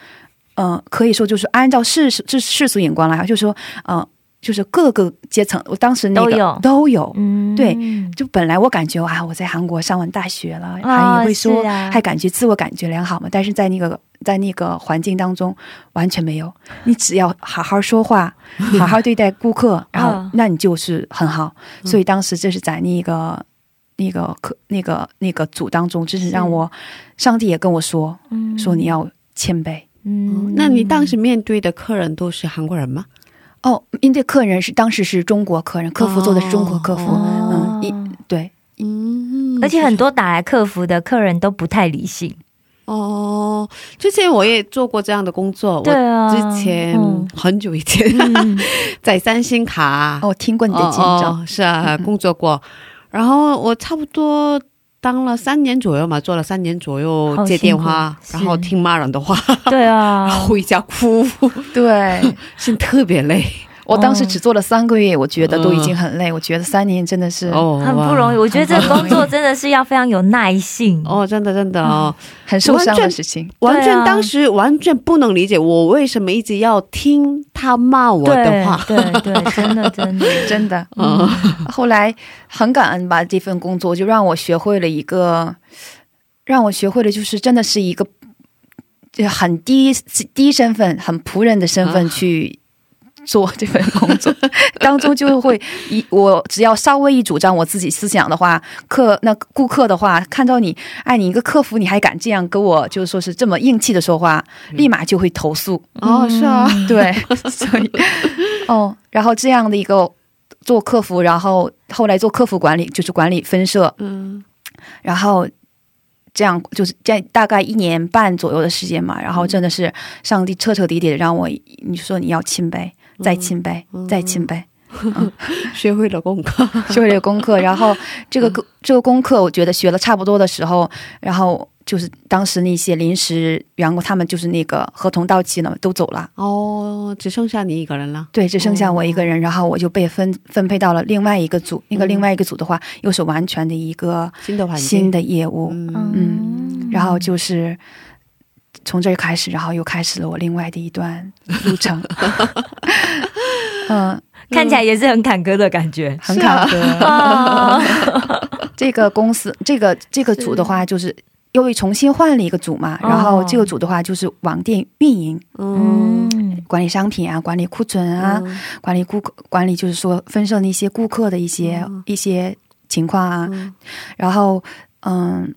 呃，可以说就是按照世世世俗眼光来，就是说，呃，就是各个阶层，我当时那个都有都有。嗯对就本来我感觉啊，我在韩国上完大学了，啊还会说，还感觉自我感觉良好嘛。但是在那个在那个环境当中，完全没有。你只要好好说话，好好对待顾客，然后嗯那你就是很好。所以当时这是在那个那个课那个那个组当中，就是让我上帝也跟我说，嗯说你要谦卑。嗯那你当时面对的客人都是韩国人吗？哦，因为客人是当时是中国客人，客服做的是中国客服，哦嗯，一对，嗯，而且很多打来客服的客人都不太理性，哦，之前我也做过这样的工作，对啊我之前、嗯很久以前、嗯 (laughs) 在三星卡哦，听过你的见证，哦哦是啊，工作过，然后我差不多。当了三年左右嘛，做了三年左右接电话，然后听骂人的话，对啊，(laughs) 回家哭，对。(laughs) 心特别累我当时只做了三个月，我觉得都已经很累。我觉得三年真的是哦，很不容易。我觉得这个 (laughs) 工作真的是要非常有耐性。哦，真的真的哦，很受伤的事情。完全当时完全不能理解我为什么一直要听他骂我的话。对对，真 (laughs) 的真的，真的，(laughs) 嗯后来很感恩吧，这份工作就让我学会了一个，让我学会了就是真的是一个，就很低低身份、很仆人的身份去。做这份工作。(laughs) 当中，就会一我只要稍微一主张我自己思想的话，客那顾客的话，看到你，哎，你一个客服你还敢这样跟我，就是说是这么硬气的说话，立马就会投诉。哦，是啊，(laughs) 对，所以哦，然后这样的一个做客服，然后后来做客服管理，就是管理分社，嗯。然后这样就是在大概一年半左右的时间嘛，然后真的是上帝彻彻底底的让我，你说你要钦卑，再亲呗，再钦卑，(laughs) 学会了功课。(laughs) 学会了功课，然后这个这个功课，我觉得学了差不多的时候，然后。就是当时那些临时员工，他们就是那个合同到期了，都走了。哦，只剩下你一个人了。对，只剩下我一个人，然后我就被分分配到了另外一个组。那个另外一个组的话，又是完全的一个新的环境，新的业务，嗯嗯，然后就是从这儿开始，然后又开始了我另外的一段路程。(laughs) 嗯，看起来也是很坎坷的感觉。很坎坷。啊，(laughs) 这个公司，这个这个组的话，就是因为重新换了一个组嘛，然后这个组的话就是网店运营，嗯。嗯，管理商品啊，管理库存啊，管理顾客，管理就是说分售那些顾客的一些、一些情况啊，嗯。然后嗯，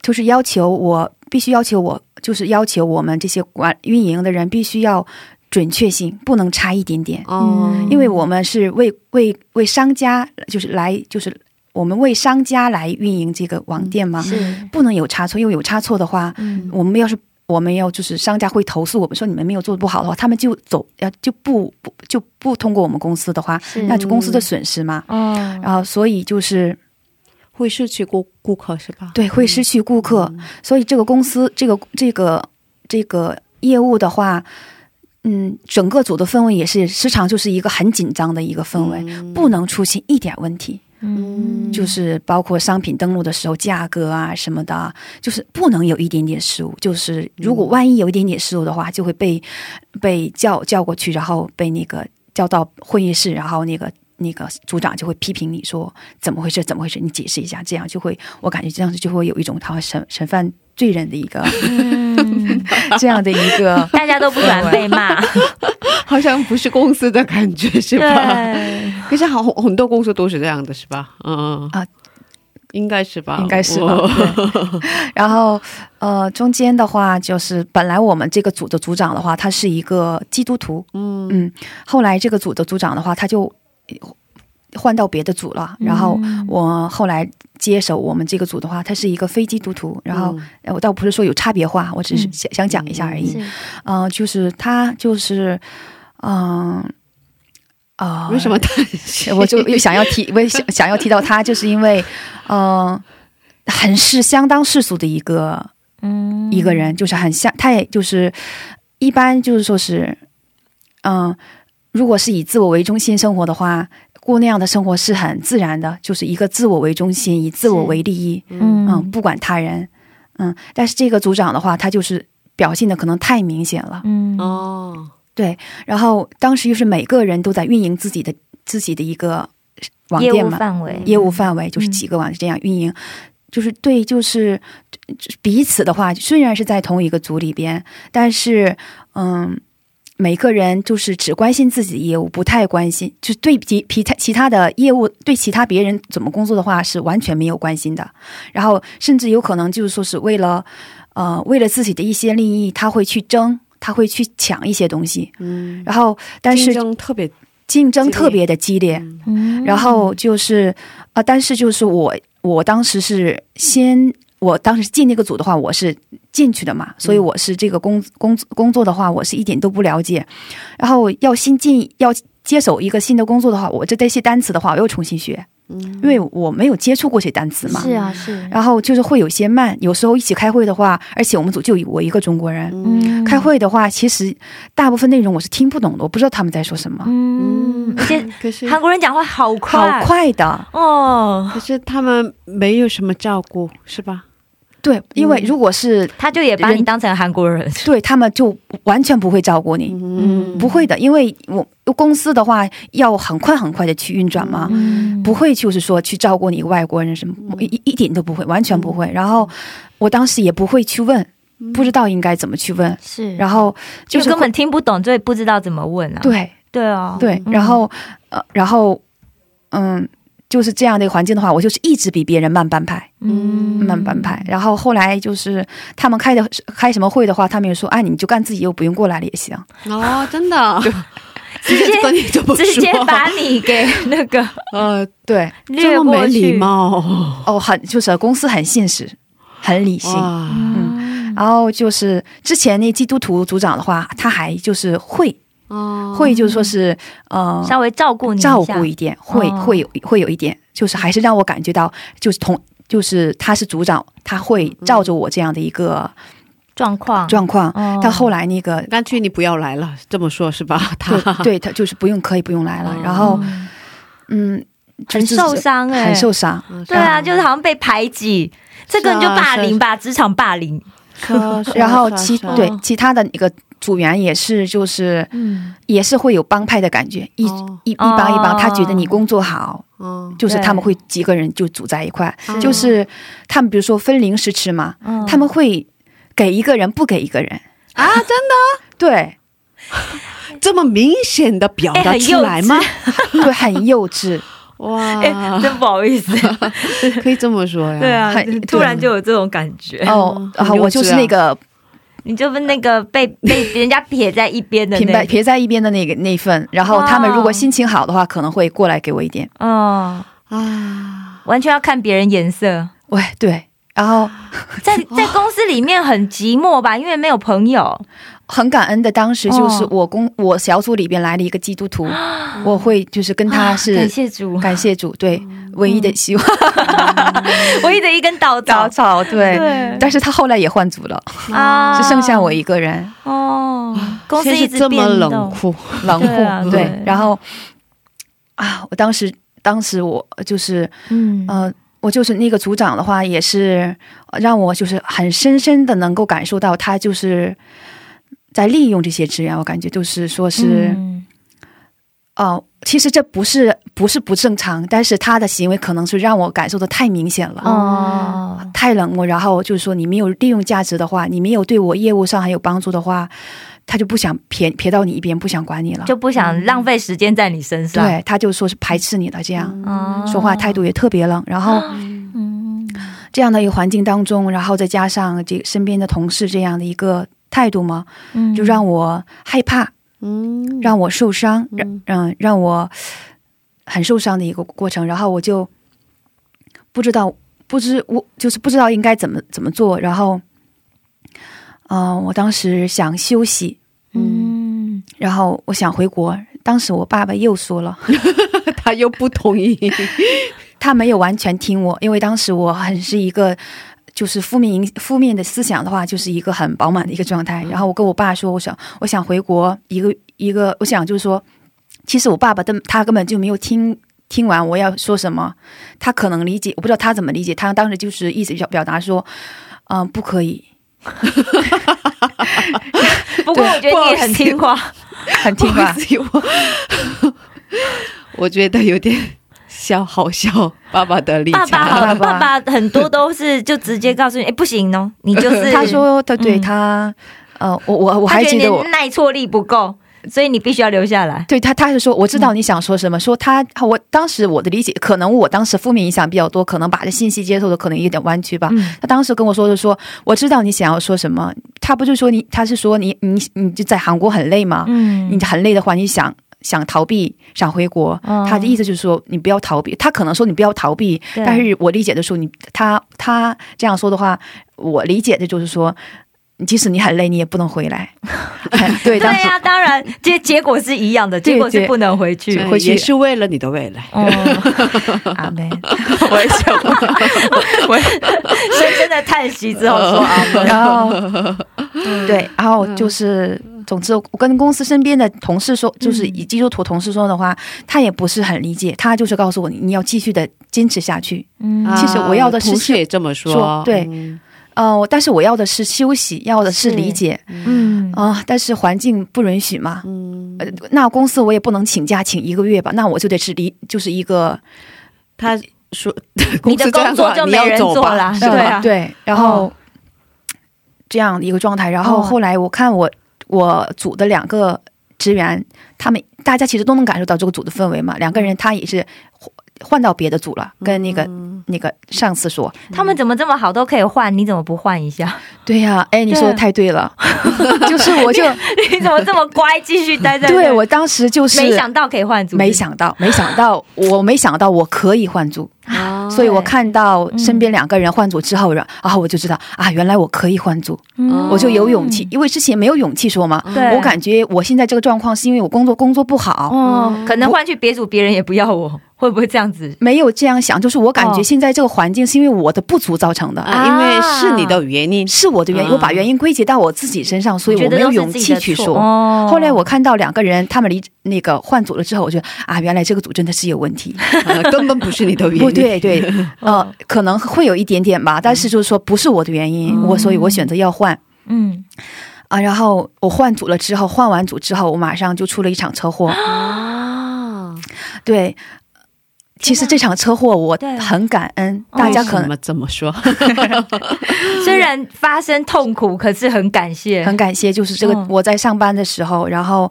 就是要求我必须要求我，就是要求我们这些管运营的人必须要准确性，不能差一点点，哦，因为我们是为为为商家，就是来就是我们为商家来运营这个网店嘛，是，不能有差错，因为有差错的话，嗯。我们要是我们要就是商家会投诉我们说你们没有做的不好的话，他们就走要就不不就不通过我们公司的话，那就公司的损失嘛。哦，然后所以就是会失去顾顾客是吧？对会失去顾客，所以这个公司这个这个这个业务的话，嗯，整个组的氛围也是时常就是一个很紧张的一个氛围，不能出现一点问题。嗯，就是包括商品登录的时候，价格啊什么的，就是不能有一点点失误。就是如果万一有一点点失误的话，就会被被叫叫过去，然后被那个叫到会议室，然后那个那个组长就会批评你说怎么回事，怎么回事，你解释一下，这样就会我感觉这样子就会有一种他会审审犯罪人的一个嗯，(laughs) 这样的一个大家都不喜欢被骂，(laughs) 好像不是公司的感觉是吧？对，可是好很多公司都是这样的，是吧？嗯。啊，应该是吧？应该是 (laughs) 然后呃，中间的话就是本来我们这个组的组长的话，他是一个基督徒，嗯。嗯，后来这个组的组长的话，他就换到别的组了，然后嗯我后来接手我们这个组的话，他是一个非基督徒，然后、呃我倒不是说有差别化，我只是嗯。想想讲一下而已，是。嗯、就是他就是嗯。啊、为什么叹息？我就又想要提，我也想想要提到他，就是因为，嗯、很是相当世俗的一个嗯。一个人，就是很像，他也就是一般就是说是，嗯、如果是以自我为中心生活的话，过那样的生活是很自然的，就是一个自我为中心，以自我为利益，嗯。嗯，不管他人，嗯，但是这个组长的话，他就是表现的可能太明显了，嗯。哦，对然后当时又是每个人都在运营自己的自己的一个网业务店嘛，范围。业务范围就是嗯。几个网这样运营，就是对，就是彼此的话，虽然是在同一个组里边，但是嗯。每个人就是只关心自己的业务，不太关心，就对其其他其他的业务，对其他别人怎么工作的话是完全没有关心的。然后甚至有可能就是说是为了，呃，为了自己的一些利益，他会去争，他会去抢一些东西。嗯，然后，但是竞争特别竞争特别的激烈，嗯。然后就是啊、但是就是我我当时是先，我当时进那个组的话，我是进去的嘛，所以我是这个工工工作的话，我是一点都不了解。然后要新进要接手一个新的工作的话，我这这些单词的话，我又重新学，因为我没有接触过这些单词嘛。是啊是，然后就是会有些慢，有时候一起开会的话，而且我们组就我一个中国人，嗯开会的话，其实大部分内容我是听不懂的，我不知道他们在说什么，嗯，而且 (laughs) 可是韩国人讲话好快，好快的。哦，可是他们没有什么照顾，是吧？对，因为如果是他就也把你当成韩国人，(laughs) 对他们就完全不会照顾你，嗯，不会的，因为我公司的话要很快很快的去运转嘛，嗯。不会就是说去照顾你外国人什么，一一一点都不会，完全不会。然后我当时也不会去问，不知道应该怎么去问，是，然后就是就根本听不懂，所以不知道怎么问啊。对。对啊，对，然后呃，然后嗯。就是这样的一个环境的话，我就是一直比别人慢半拍，嗯慢半拍。然后后来就是他们开的开什么会的话，他们也说，哎，你就干自己，又不用过来了也行。哦，真的，(laughs) 直接直接把你给那个 (laughs) 呃对，这么没礼。貌，哦，很就是公司很现实，很理性。嗯，然后就是之前那基督徒组长的话，他还就是会哦，会就是说是呃稍微照顾你照顾一点，会哦。会有会有一点，就是还是让我感觉到就是同就是他是组长，他会照着我这样的一个状况，状况。哦。到后来那个干脆你不要来了，这么说是吧？他。(laughs) 对对他就是不用可以不用来了，然后嗯很受伤哎，很受伤。对啊，就是好像被排挤，这个你就霸凌吧，职场霸凌。(laughs) 然后其对其他的一个组员也是就是嗯，也是会有帮派的感觉，一哦。一一帮一帮，哦。他觉得你工作好，就是他们会几个人就组在一块，是就是他们比如说分零食吃嘛，嗯。他们会给一个人不给一个人，啊，真的？对。这么明显的表达出来吗？(laughs) 对，很幼稚，哇，哎，真不好意思。(laughs) 可以这么说呀？对啊很，突然就有这种感觉。哦，然后我就是那个你就问那个被 (laughs) 被人家撇在一边的撇在那个。撇在一边的那个那份，然后他们如果心情好的话，可能会过来给我一点，哦，啊，完全要看别人颜色。喂，对，然后在在公司里面很寂寞吧，因为没有朋友。很感恩的，当时就是哦我公我小组里边来了一个基督徒，我会就是跟他是感谢主，感谢主，(laughs) 对，唯一的希望。(laughs) 唯一的一根稻 (laughs) 稻草草，对。对。但是他后来也换组了，啊。只剩下我一个人，哦。公司是一直这么冷，酷，冷对啊酷，对。对。然后啊，我当时当时我就是嗯。呃，我就是那个组长的话，也是让我就是很深深的能够感受到他就是在利用这些资源，我感觉就是说是。嗯哦，其实这不是不是不正常，但是他的行为可能是让我感受的太明显了，哦，太冷漠。然后就是说，你没有利用价值的话，你没有对我业务上还有帮助的话，他就不想撇撇到你一边，不想管你了。就不想浪费时间在你身上。对，他就说是排斥你了，这样、嗯说话态度也特别冷。然后嗯这样的一个环境当中，然后再加上这身边的同事这样的一个态度吗，嗯就让我害怕，嗯，让我受伤，让嗯让让我很受伤的一个过程。然后我就不知道，不知我就是不知道应该怎么怎么做。然后，嗯、我当时想休息，嗯然后我想回国。当时我爸爸又说了，(laughs) 他又不同意，(laughs) 他没有完全听我，因为当时我很是一个。就是负面影负面的思想的话，就是一个很饱满的一个状态。然后我跟我爸说，我想我想回国一个一个，我想就是说，其实我爸爸的他根本就没有听听完我要说什么，他可能理解，我不知道他怎么理解。他当时就是意思表表达说，嗯、不可以，(laughs) 不过我觉得你也很听话，(laughs) 很听话。(laughs) 我觉得有点笑，好笑。爸爸的立场，爸爸爸爸爸爸很多都是就直接告诉你，哎，不行哦，(laughs) 你就是他说他对嗯他，呃，我我我还记得我。耐挫力不够，所以你必须要留下来。对他，他是说我知道你想说什么，说他我当时我的理解，可能我当时负面影响比较多，可能把这信息接受的可能有点弯曲吧。嗯他当时跟我说的说，我知道你想要说什么，他不是说你，他是说你你你就在韩国很累吗？嗯你很累的话，你想想逃避，想回国，哦他的意思就是说你不要逃避，他可能说你不要逃避，但是我理解的时候，你他他这样说的话，我理解的就是说。即使你很累，你也不能回来。(laughs) 对，对呀、当然，结结果是一样的，结果是不能回去。对回去是。为了你的未来。哦，(laughs) 阿妹，(laughs) 我也想，我深深的叹息之后说啊，然后对，然后就是，总之，我跟公司身边的同事说，就是以基督徒同事说的话，他也不是很理解，他就是告诉我，你你要继续的坚持下去。嗯。其实我要的是同事也这么说，说对嗯呃，但是我要的是休息，要的是理解嗯啊、但是环境不允许嘛。嗯，呃，那公司我也不能请假请一个月吧，那我就得是离，就是一个他说 (laughs) 你的工作就没人做了，是吧对啊，对，然后、这样的一个状态。然后哦后来我看我我组的两个职员，他们大家其实都能感受到这个组的氛围嘛。两个人他也是换换到别的组了，跟那个、那个上司说，他们怎么这么好都可以换，你怎么不换一下？对呀、哎，你说的太对了，(laughs) 就是我就 (laughs) 你怎么这么乖，继续待在？对我当时就是没想到可以换组，没想到，没想到，(laughs) 我没想到我可以换组，啊。所以我看到身边两个人换组之后，然然后我就知道啊，原来我可以换组，嗯。我就有勇气，因为之前没有勇气说嘛。对。我感觉我现在这个状况是因为我工作工作不好，哦，可能换去别组，别人也不要我，会不会这样子？没有这样想，就是我感觉哦现在这个环境是因为我的不足造成的，啊，因为是你的原因，是我的原因，啊我把原因归结到我自己身上，所以我没有勇气去说。哦后来我看到两个人他们离那个换组了之后，我觉得啊，原来这个组真的是有问题。呃 (laughs) 根本不是你的原因。不对对，(laughs) 呃哦，可能会有一点点吧，但是就是说不是我的原因，我所以我选择要换嗯，啊。然后我换组了之后，换完组之后，我马上就出了一场车祸。啊，对，其实这场车祸我很感恩，哦大家可能为什么这么说？(laughs) 虽然发生痛苦，可是很感谢，很感谢，就是这个嗯我在上班的时候，然后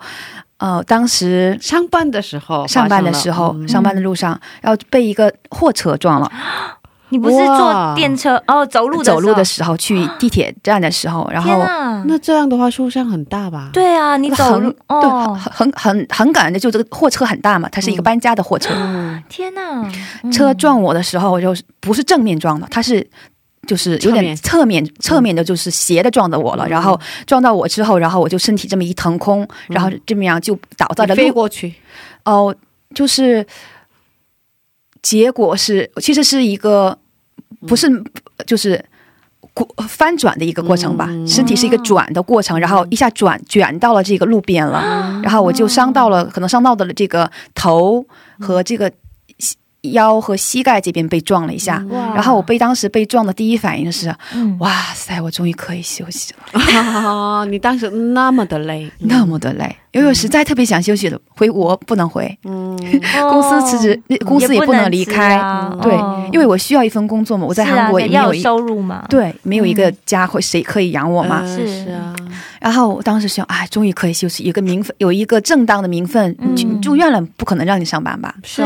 呃，当时上班的时候，上班的时候，嗯上班的路上，然后被一个货车撞了。你不是坐电车哦，走路的时候。走路的时候去 (gasps) 地铁站的时候，然后啊，那这样的话受伤很大吧？对啊，你走很路对哦，很很很感恩的，就这个货车很大嘛，它是一个搬家的货车，嗯，天哪，嗯。车撞我的时候，我就不是正面撞的，它是。就是有点侧面。侧面的，就是斜的撞到我了，嗯。然后撞到我之后，然后我就身体这么一腾空，然后这么样就倒在了路过去，哦，就是结果是其实是一个不是就是过翻转的一个过程吧，嗯。身体是一个转的过程，然后一下转卷到了这个路边了，然后我就伤到了，可能伤到的这个头和这个腰和膝盖这边被撞了一下。然后我被当时被撞的第一反应是，嗯。哇塞，我终于可以休息了，啊，(laughs) 你当时那么的累，那么的累，因为实在特别想休息了，回国不能回，嗯，(laughs) 公司辞职，那公司也不能离开，哦对哦，因为我需要一份工作嘛，我在韩国也没要有有、收入嘛，对没有一个家会谁可以养我嘛，嗯是是啊，然后我当时想，哎，终于可以休息，有个名分，有一个正当的名分，嗯。去住院了不可能让你上班吧？是。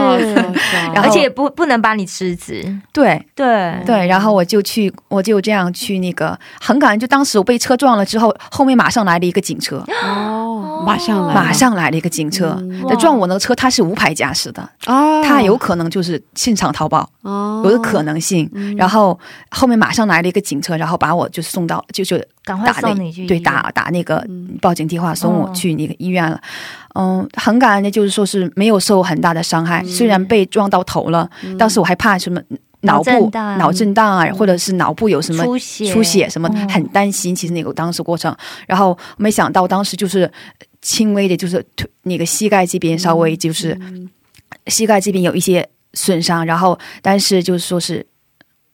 而且不不能把你辞职，对。对。对，然后我就去，我就这样去那个，很感恩，就当时我被车撞了之后，后面马上来了一个警车，哦，马上来，马上来了一个警车，嗯。那撞我那个车，他是无牌驾驶的，啊，他有可能就是现场逃跑，哦。有的可能性。然后后面马上来了一个警车，然后把我就送到，就就赶快打那送你去对打打那个报警电话，送我哦。去那个医院了。嗯，很感恩的就是说是没有受很大的伤害，虽然被撞到头了，当时我还怕什么。脑部脑震荡。啊，或者是脑部有什么出血。出血什么，嗯很担心。其实那个当时过程，然后没想到当时就是轻微的，就是腿那个膝盖这边稍微就是膝盖这边有一些损伤，然后但是就是说是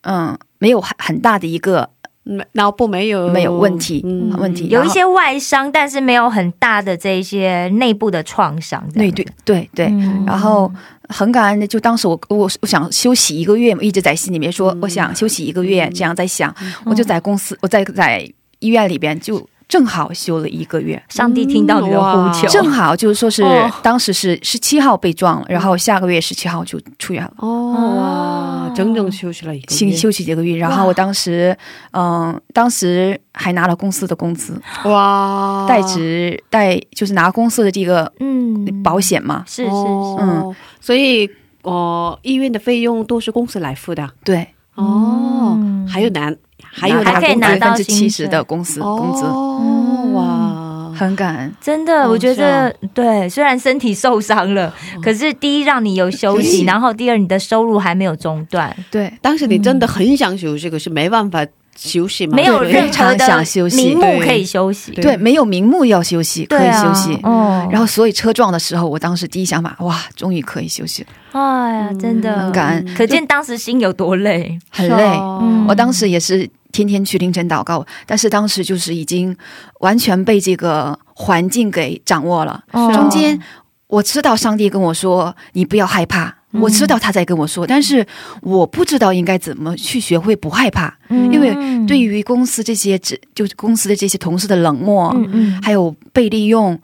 嗯没有很很大的一个没脑部没有没有问题嗯。问题，有一些外伤，但是没有很大的这一些内部的创伤。对对对对，嗯。然后很感恩的，就当时我我我想休息一个月，嘛一直在心里面说，我想休息一个月，这样在想，我就在公司，我在在医院里边就正好休了一个月。上帝听到你的呼求，正好就是说是、哦。当时是十七号被撞了，然后下个月十七号就出院了，哦，整整休息了一个月，休休息一个月。然后我当时，嗯、当时还拿了公司的工资，哇，代职代就是拿公司的这个嗯。保险嘛，是是是，嗯，所以哦，医院的费用都是公司来付的。对，哦，嗯。还有拿还有还可以拿到百分之七十的公司工资，哦哇，很感恩。真的，哦我觉得对，虽然身体受伤了，可是第一让你有休息，然后第二你的收入还没有中断，对，当时你真的很想休息，可是没办法休息嘛，没有对。任何非常的想休息对名目可以休息，对对，没有名目要休息，可以休息。哦，然后，所以车撞的时候，我当时第一想法，哇，终于可以休息了，哎呀，真的。很感恩，可见当时心有多累，很累。嗯。我当时也是天天去凌晨祷告，但是当时就是已经完全被这个环境给掌握了。哦。中间我知道上帝跟我说：“你不要害怕。”我知道他在跟我说，但是我不知道应该怎么去学会不害怕，嗯。因为对于公司这些职，就是公司的这些同事的冷漠，嗯嗯。还有被利用，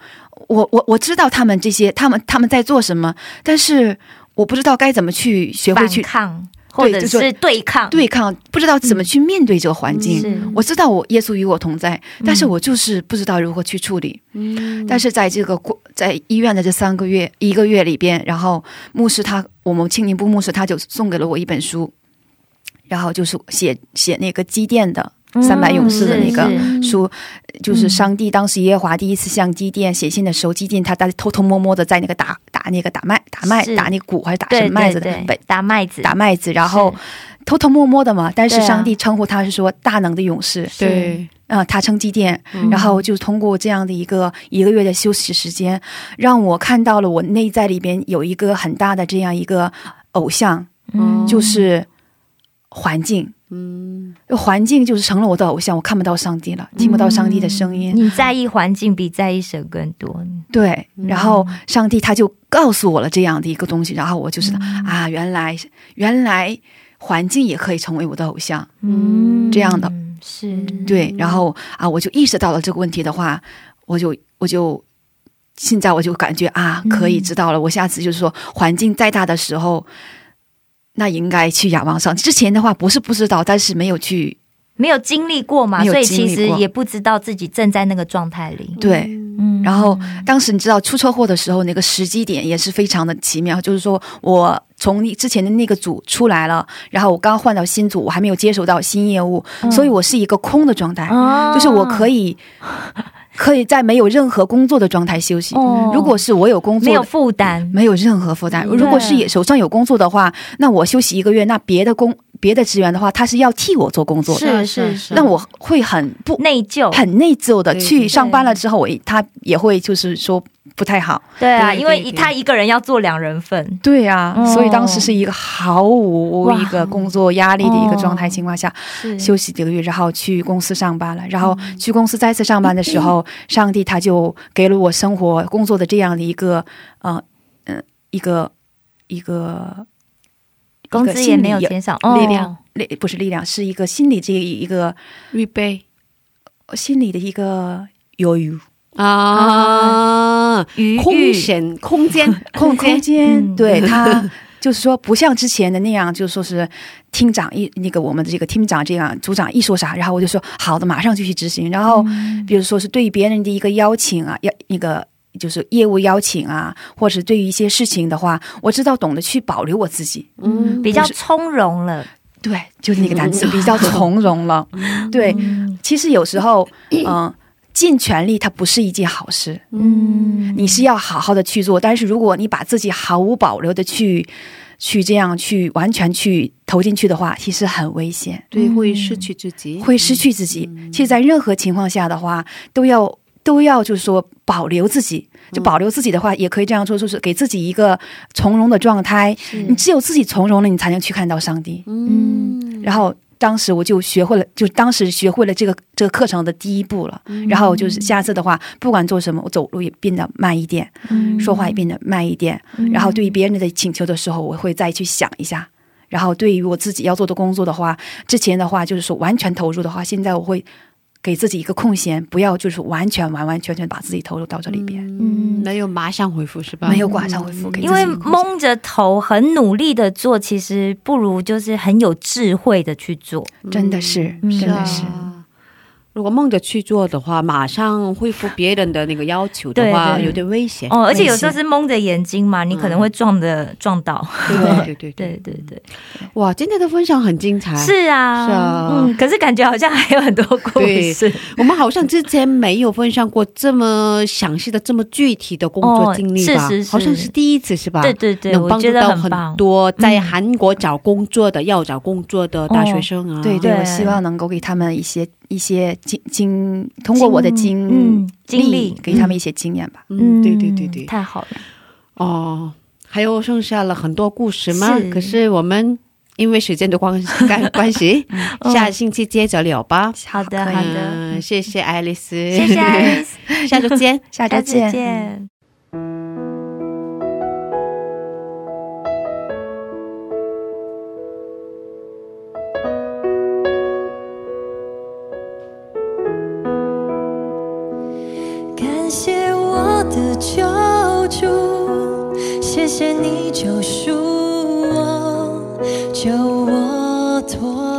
我我我知道他们这些，他们他们在做什么，但是我不知道该怎么去学会反去抗或者是是对抗，对抗，不知道怎么去面对这个环境。是我知道我耶稣与我同在，但是我就是不知道如何去处理。嗯但是在这个过在医院的这三个月一个月里边，然后牧师他我们青年部牧师他就送给了我一本书，然后就是写写那个积淀的三百勇士的那个书，就是上帝当时耶和华第一次向基甸写信的时候，基甸他在偷偷摸摸的在那个打打那个打麦打麦打那个鼓还是打什么麦子的打麦子，打麦子，然后偷偷摸摸的嘛，但是上帝称呼他是说大能的勇士，对，啊、他称基奠，嗯。然后就通过这样的一个一个月的休息时间，让我看到了我内在里边有一个很大的这样一个偶像，嗯。就是环境，嗯，环境就是成了我的偶像，我看不到上帝了，听不到上帝的声音，你在意环境比在意神更多，对，然后上帝他就告诉我了这样的一个东西，然后我就知道、嗯。啊，原来原来环境也可以成为我的偶像，嗯。这样的。是。对，然后啊，我就意识到了这个问题的话，我就我就现在我就感觉啊，可以知道了。我下次就是说，环境再大的时候，那应该去仰望上帝。之前的话不是不知道，但是没有去没有经历过嘛，所以其实也不知道自己正在那个状态里。对。嗯然后当时你知道出车祸的时候，那个时机点也是非常的奇妙，就是说我从你之前的那个组出来了，然后我刚换到新组，我还没有接手到新业务，所以我是一个空的状态，哦就是我可以可以在没有任何工作的状态休息。哦。如果是我有工作，没有负担，没有任何负担。如果是也手上有工作的话，那我休息一个月，那别的工别的职员的话，他是要替我做工作的，是是是，那我会很不内疚，很内疚的。去上班了之后，我他也会就是说不太好。对啊，对因为他一个人要做两人份，对啊、哦。所以当时是一个毫无一个工作压力的一个状态情况下，是。休息几个月，然后去公司上班了。然后去公司再次上班的时候，上帝他就给了我生活工作的这样的一个呃嗯、一个一个工资也没有减少，哦。力量力不是力量，是一个心理这一个预备。心理的一个犹豫。啊，空闲空间 (laughs) 空空间，嗯对他就是说不像之前的那样，就说是厅长一那个我们的这个厅长这样，组长一说啥，然后我就说好的，马上就去执行。然后比如说是对别人的一个邀请啊，要那个。就是业务邀请啊，或者对于一些事情的话，我知道懂得去保留我自己，嗯 (laughs) 比较从容了。对，就是那个单词，比较从容了。对，嗯其实有时候，(clears throat) 嗯、尽全力它不是一件好事，嗯，你是要好好的去做。但是如果你把自己毫无保留的去去这样去完全去投进去的话，其实很危险，对，会失去自己，会失去自己。其实，在任何情况下的话，都要都要就是说保留自己。就保留自己的话，也可以这样说，就是给自己一个从容的状态。你只有自己从容了，你才能去看到上帝。嗯，然后当时我就学会了，就当时学会了这个这个课程的第一步了。嗯然后就是下次的话，不管做什么，我走路也变得慢一点，嗯说话也变得慢一点。然后对于别人的请求的时候，我会再去想一下。然后对于我自己要做的工作的话，之前的话就是说完全投入的话，现在我会。给自己一个空闲，不要就是完全完完全全把自己投入到这里边，嗯，没有马上回复是吧？没有马上回复，因为蒙着头很努力的做，其实不如就是很有智慧的去做。真的是，嗯真的是，啊如果梦着去做的话，马上恢复别人的那个要求的话，对对有点危险。哦，而且有时候是蒙着眼睛嘛，你可能会撞的撞到。对对对对对 (laughs) 对对，哇，今天的分享很精彩。是啊，是啊嗯，可是感觉好像还有很多故事。我们好像之前没有分享过这么详细的、这么具体的工作经历吧？哦是是是好像是第一次是吧？对对对，能帮助到很。多在嗯韩国找工作的、要找工作的大学生啊。对对，对我希望能够给他们一些一些经经，通过我的经嗯经历给他们一些经验吧。嗯，对对对对。太好了。哦，还有剩下了很多故事吗？是可是我们因为时间的关关关系，(laughs) 嗯下星期接着聊吧。好的，好的，嗯，谢谢爱丽丝，谢谢爱丽丝，(laughs) 下周见。下周见。救，谢谢你救赎我，救我脱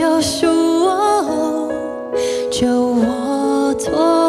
救赎我，救我脱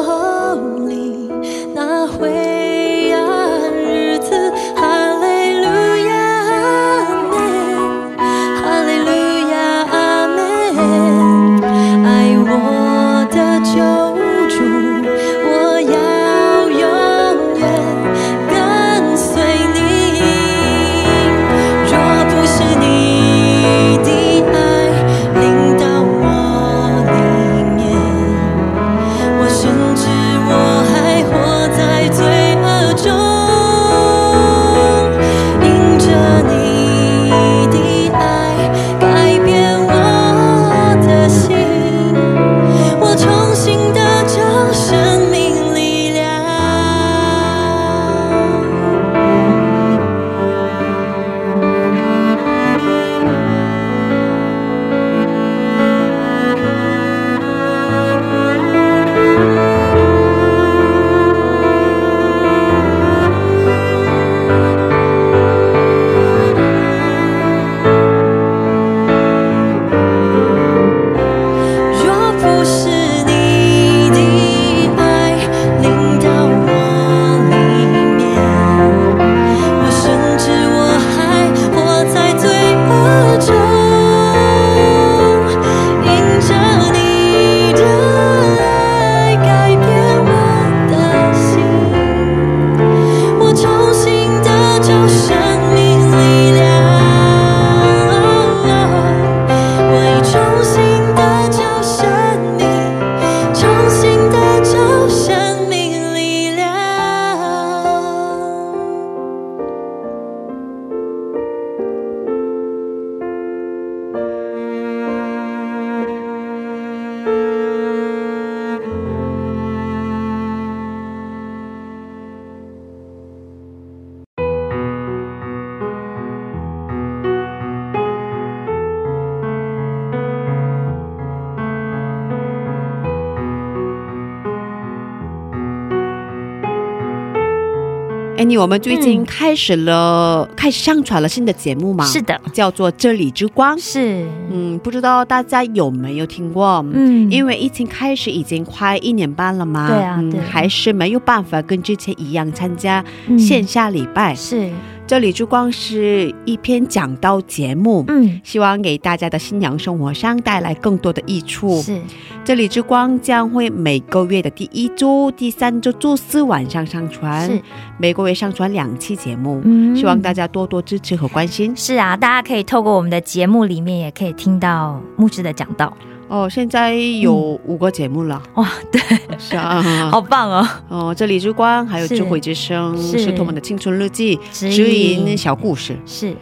我们最近开始了，开始上传了新的节目嘛？是的，叫做《这里之光》。是，嗯，不知道大家有没有听过？嗯，因为疫情开始已经快一年半了嘛，对啊对嗯，还是没有办法跟之前一样参加嗯线下礼拜。是，这里之光是一篇讲道节目。嗯，希望给大家的新娘生活上带来更多的益处。是，这里之光将会每个月的第一周、第三周周四晚上上传，是，每个月上传两期节目。嗯希望大家多多支持和关心是啊，大家可以透过我们的节目里面，也可以听到牧师的讲道。哦。现在有五个节目了，哇，对，是啊，(laughs) 好棒哦！哦，这里之光，还有智慧之声，是是他们的青春日记、指指引引小故事。是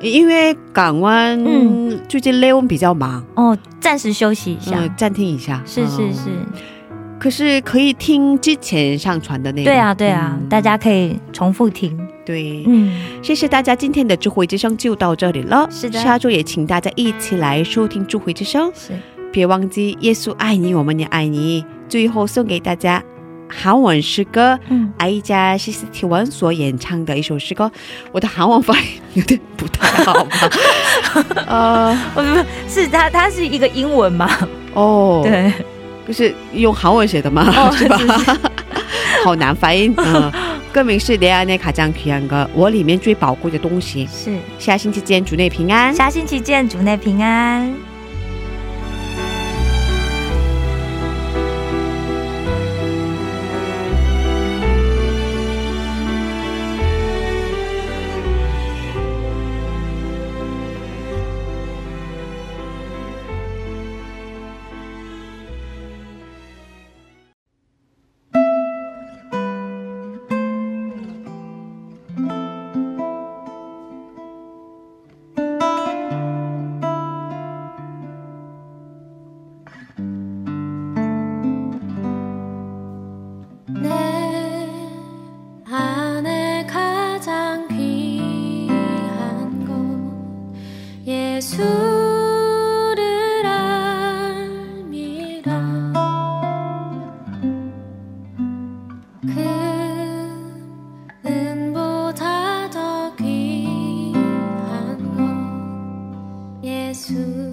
因为港湾嗯最近 Leon 比较忙，哦，暂时休息一下。嗯，暂停一下。是是嗯是，可是可以听之前上传的内容。对啊对啊，嗯大家可以重复听。对。嗯，谢谢大家，今天的智慧之声就到这里了。是的下周也请大家一起来收听智慧之声，是别忘记耶稣爱你，我们也爱你。最后送给大家韩文诗歌。嗯，艾加西斯提文所演唱的一首诗歌，我的韩文发音有点不太好吧？(laughs) 呃，不不是它，它是一个英文嘛？哦，，对，不是用韩文写的吗？哦是吧？(laughs) 是是好难发音。嗯，歌名是《내안에가장귀한 거》，我里面最宝贵的东西。是。下星期见，主内平安。下星期见，主内平安。 to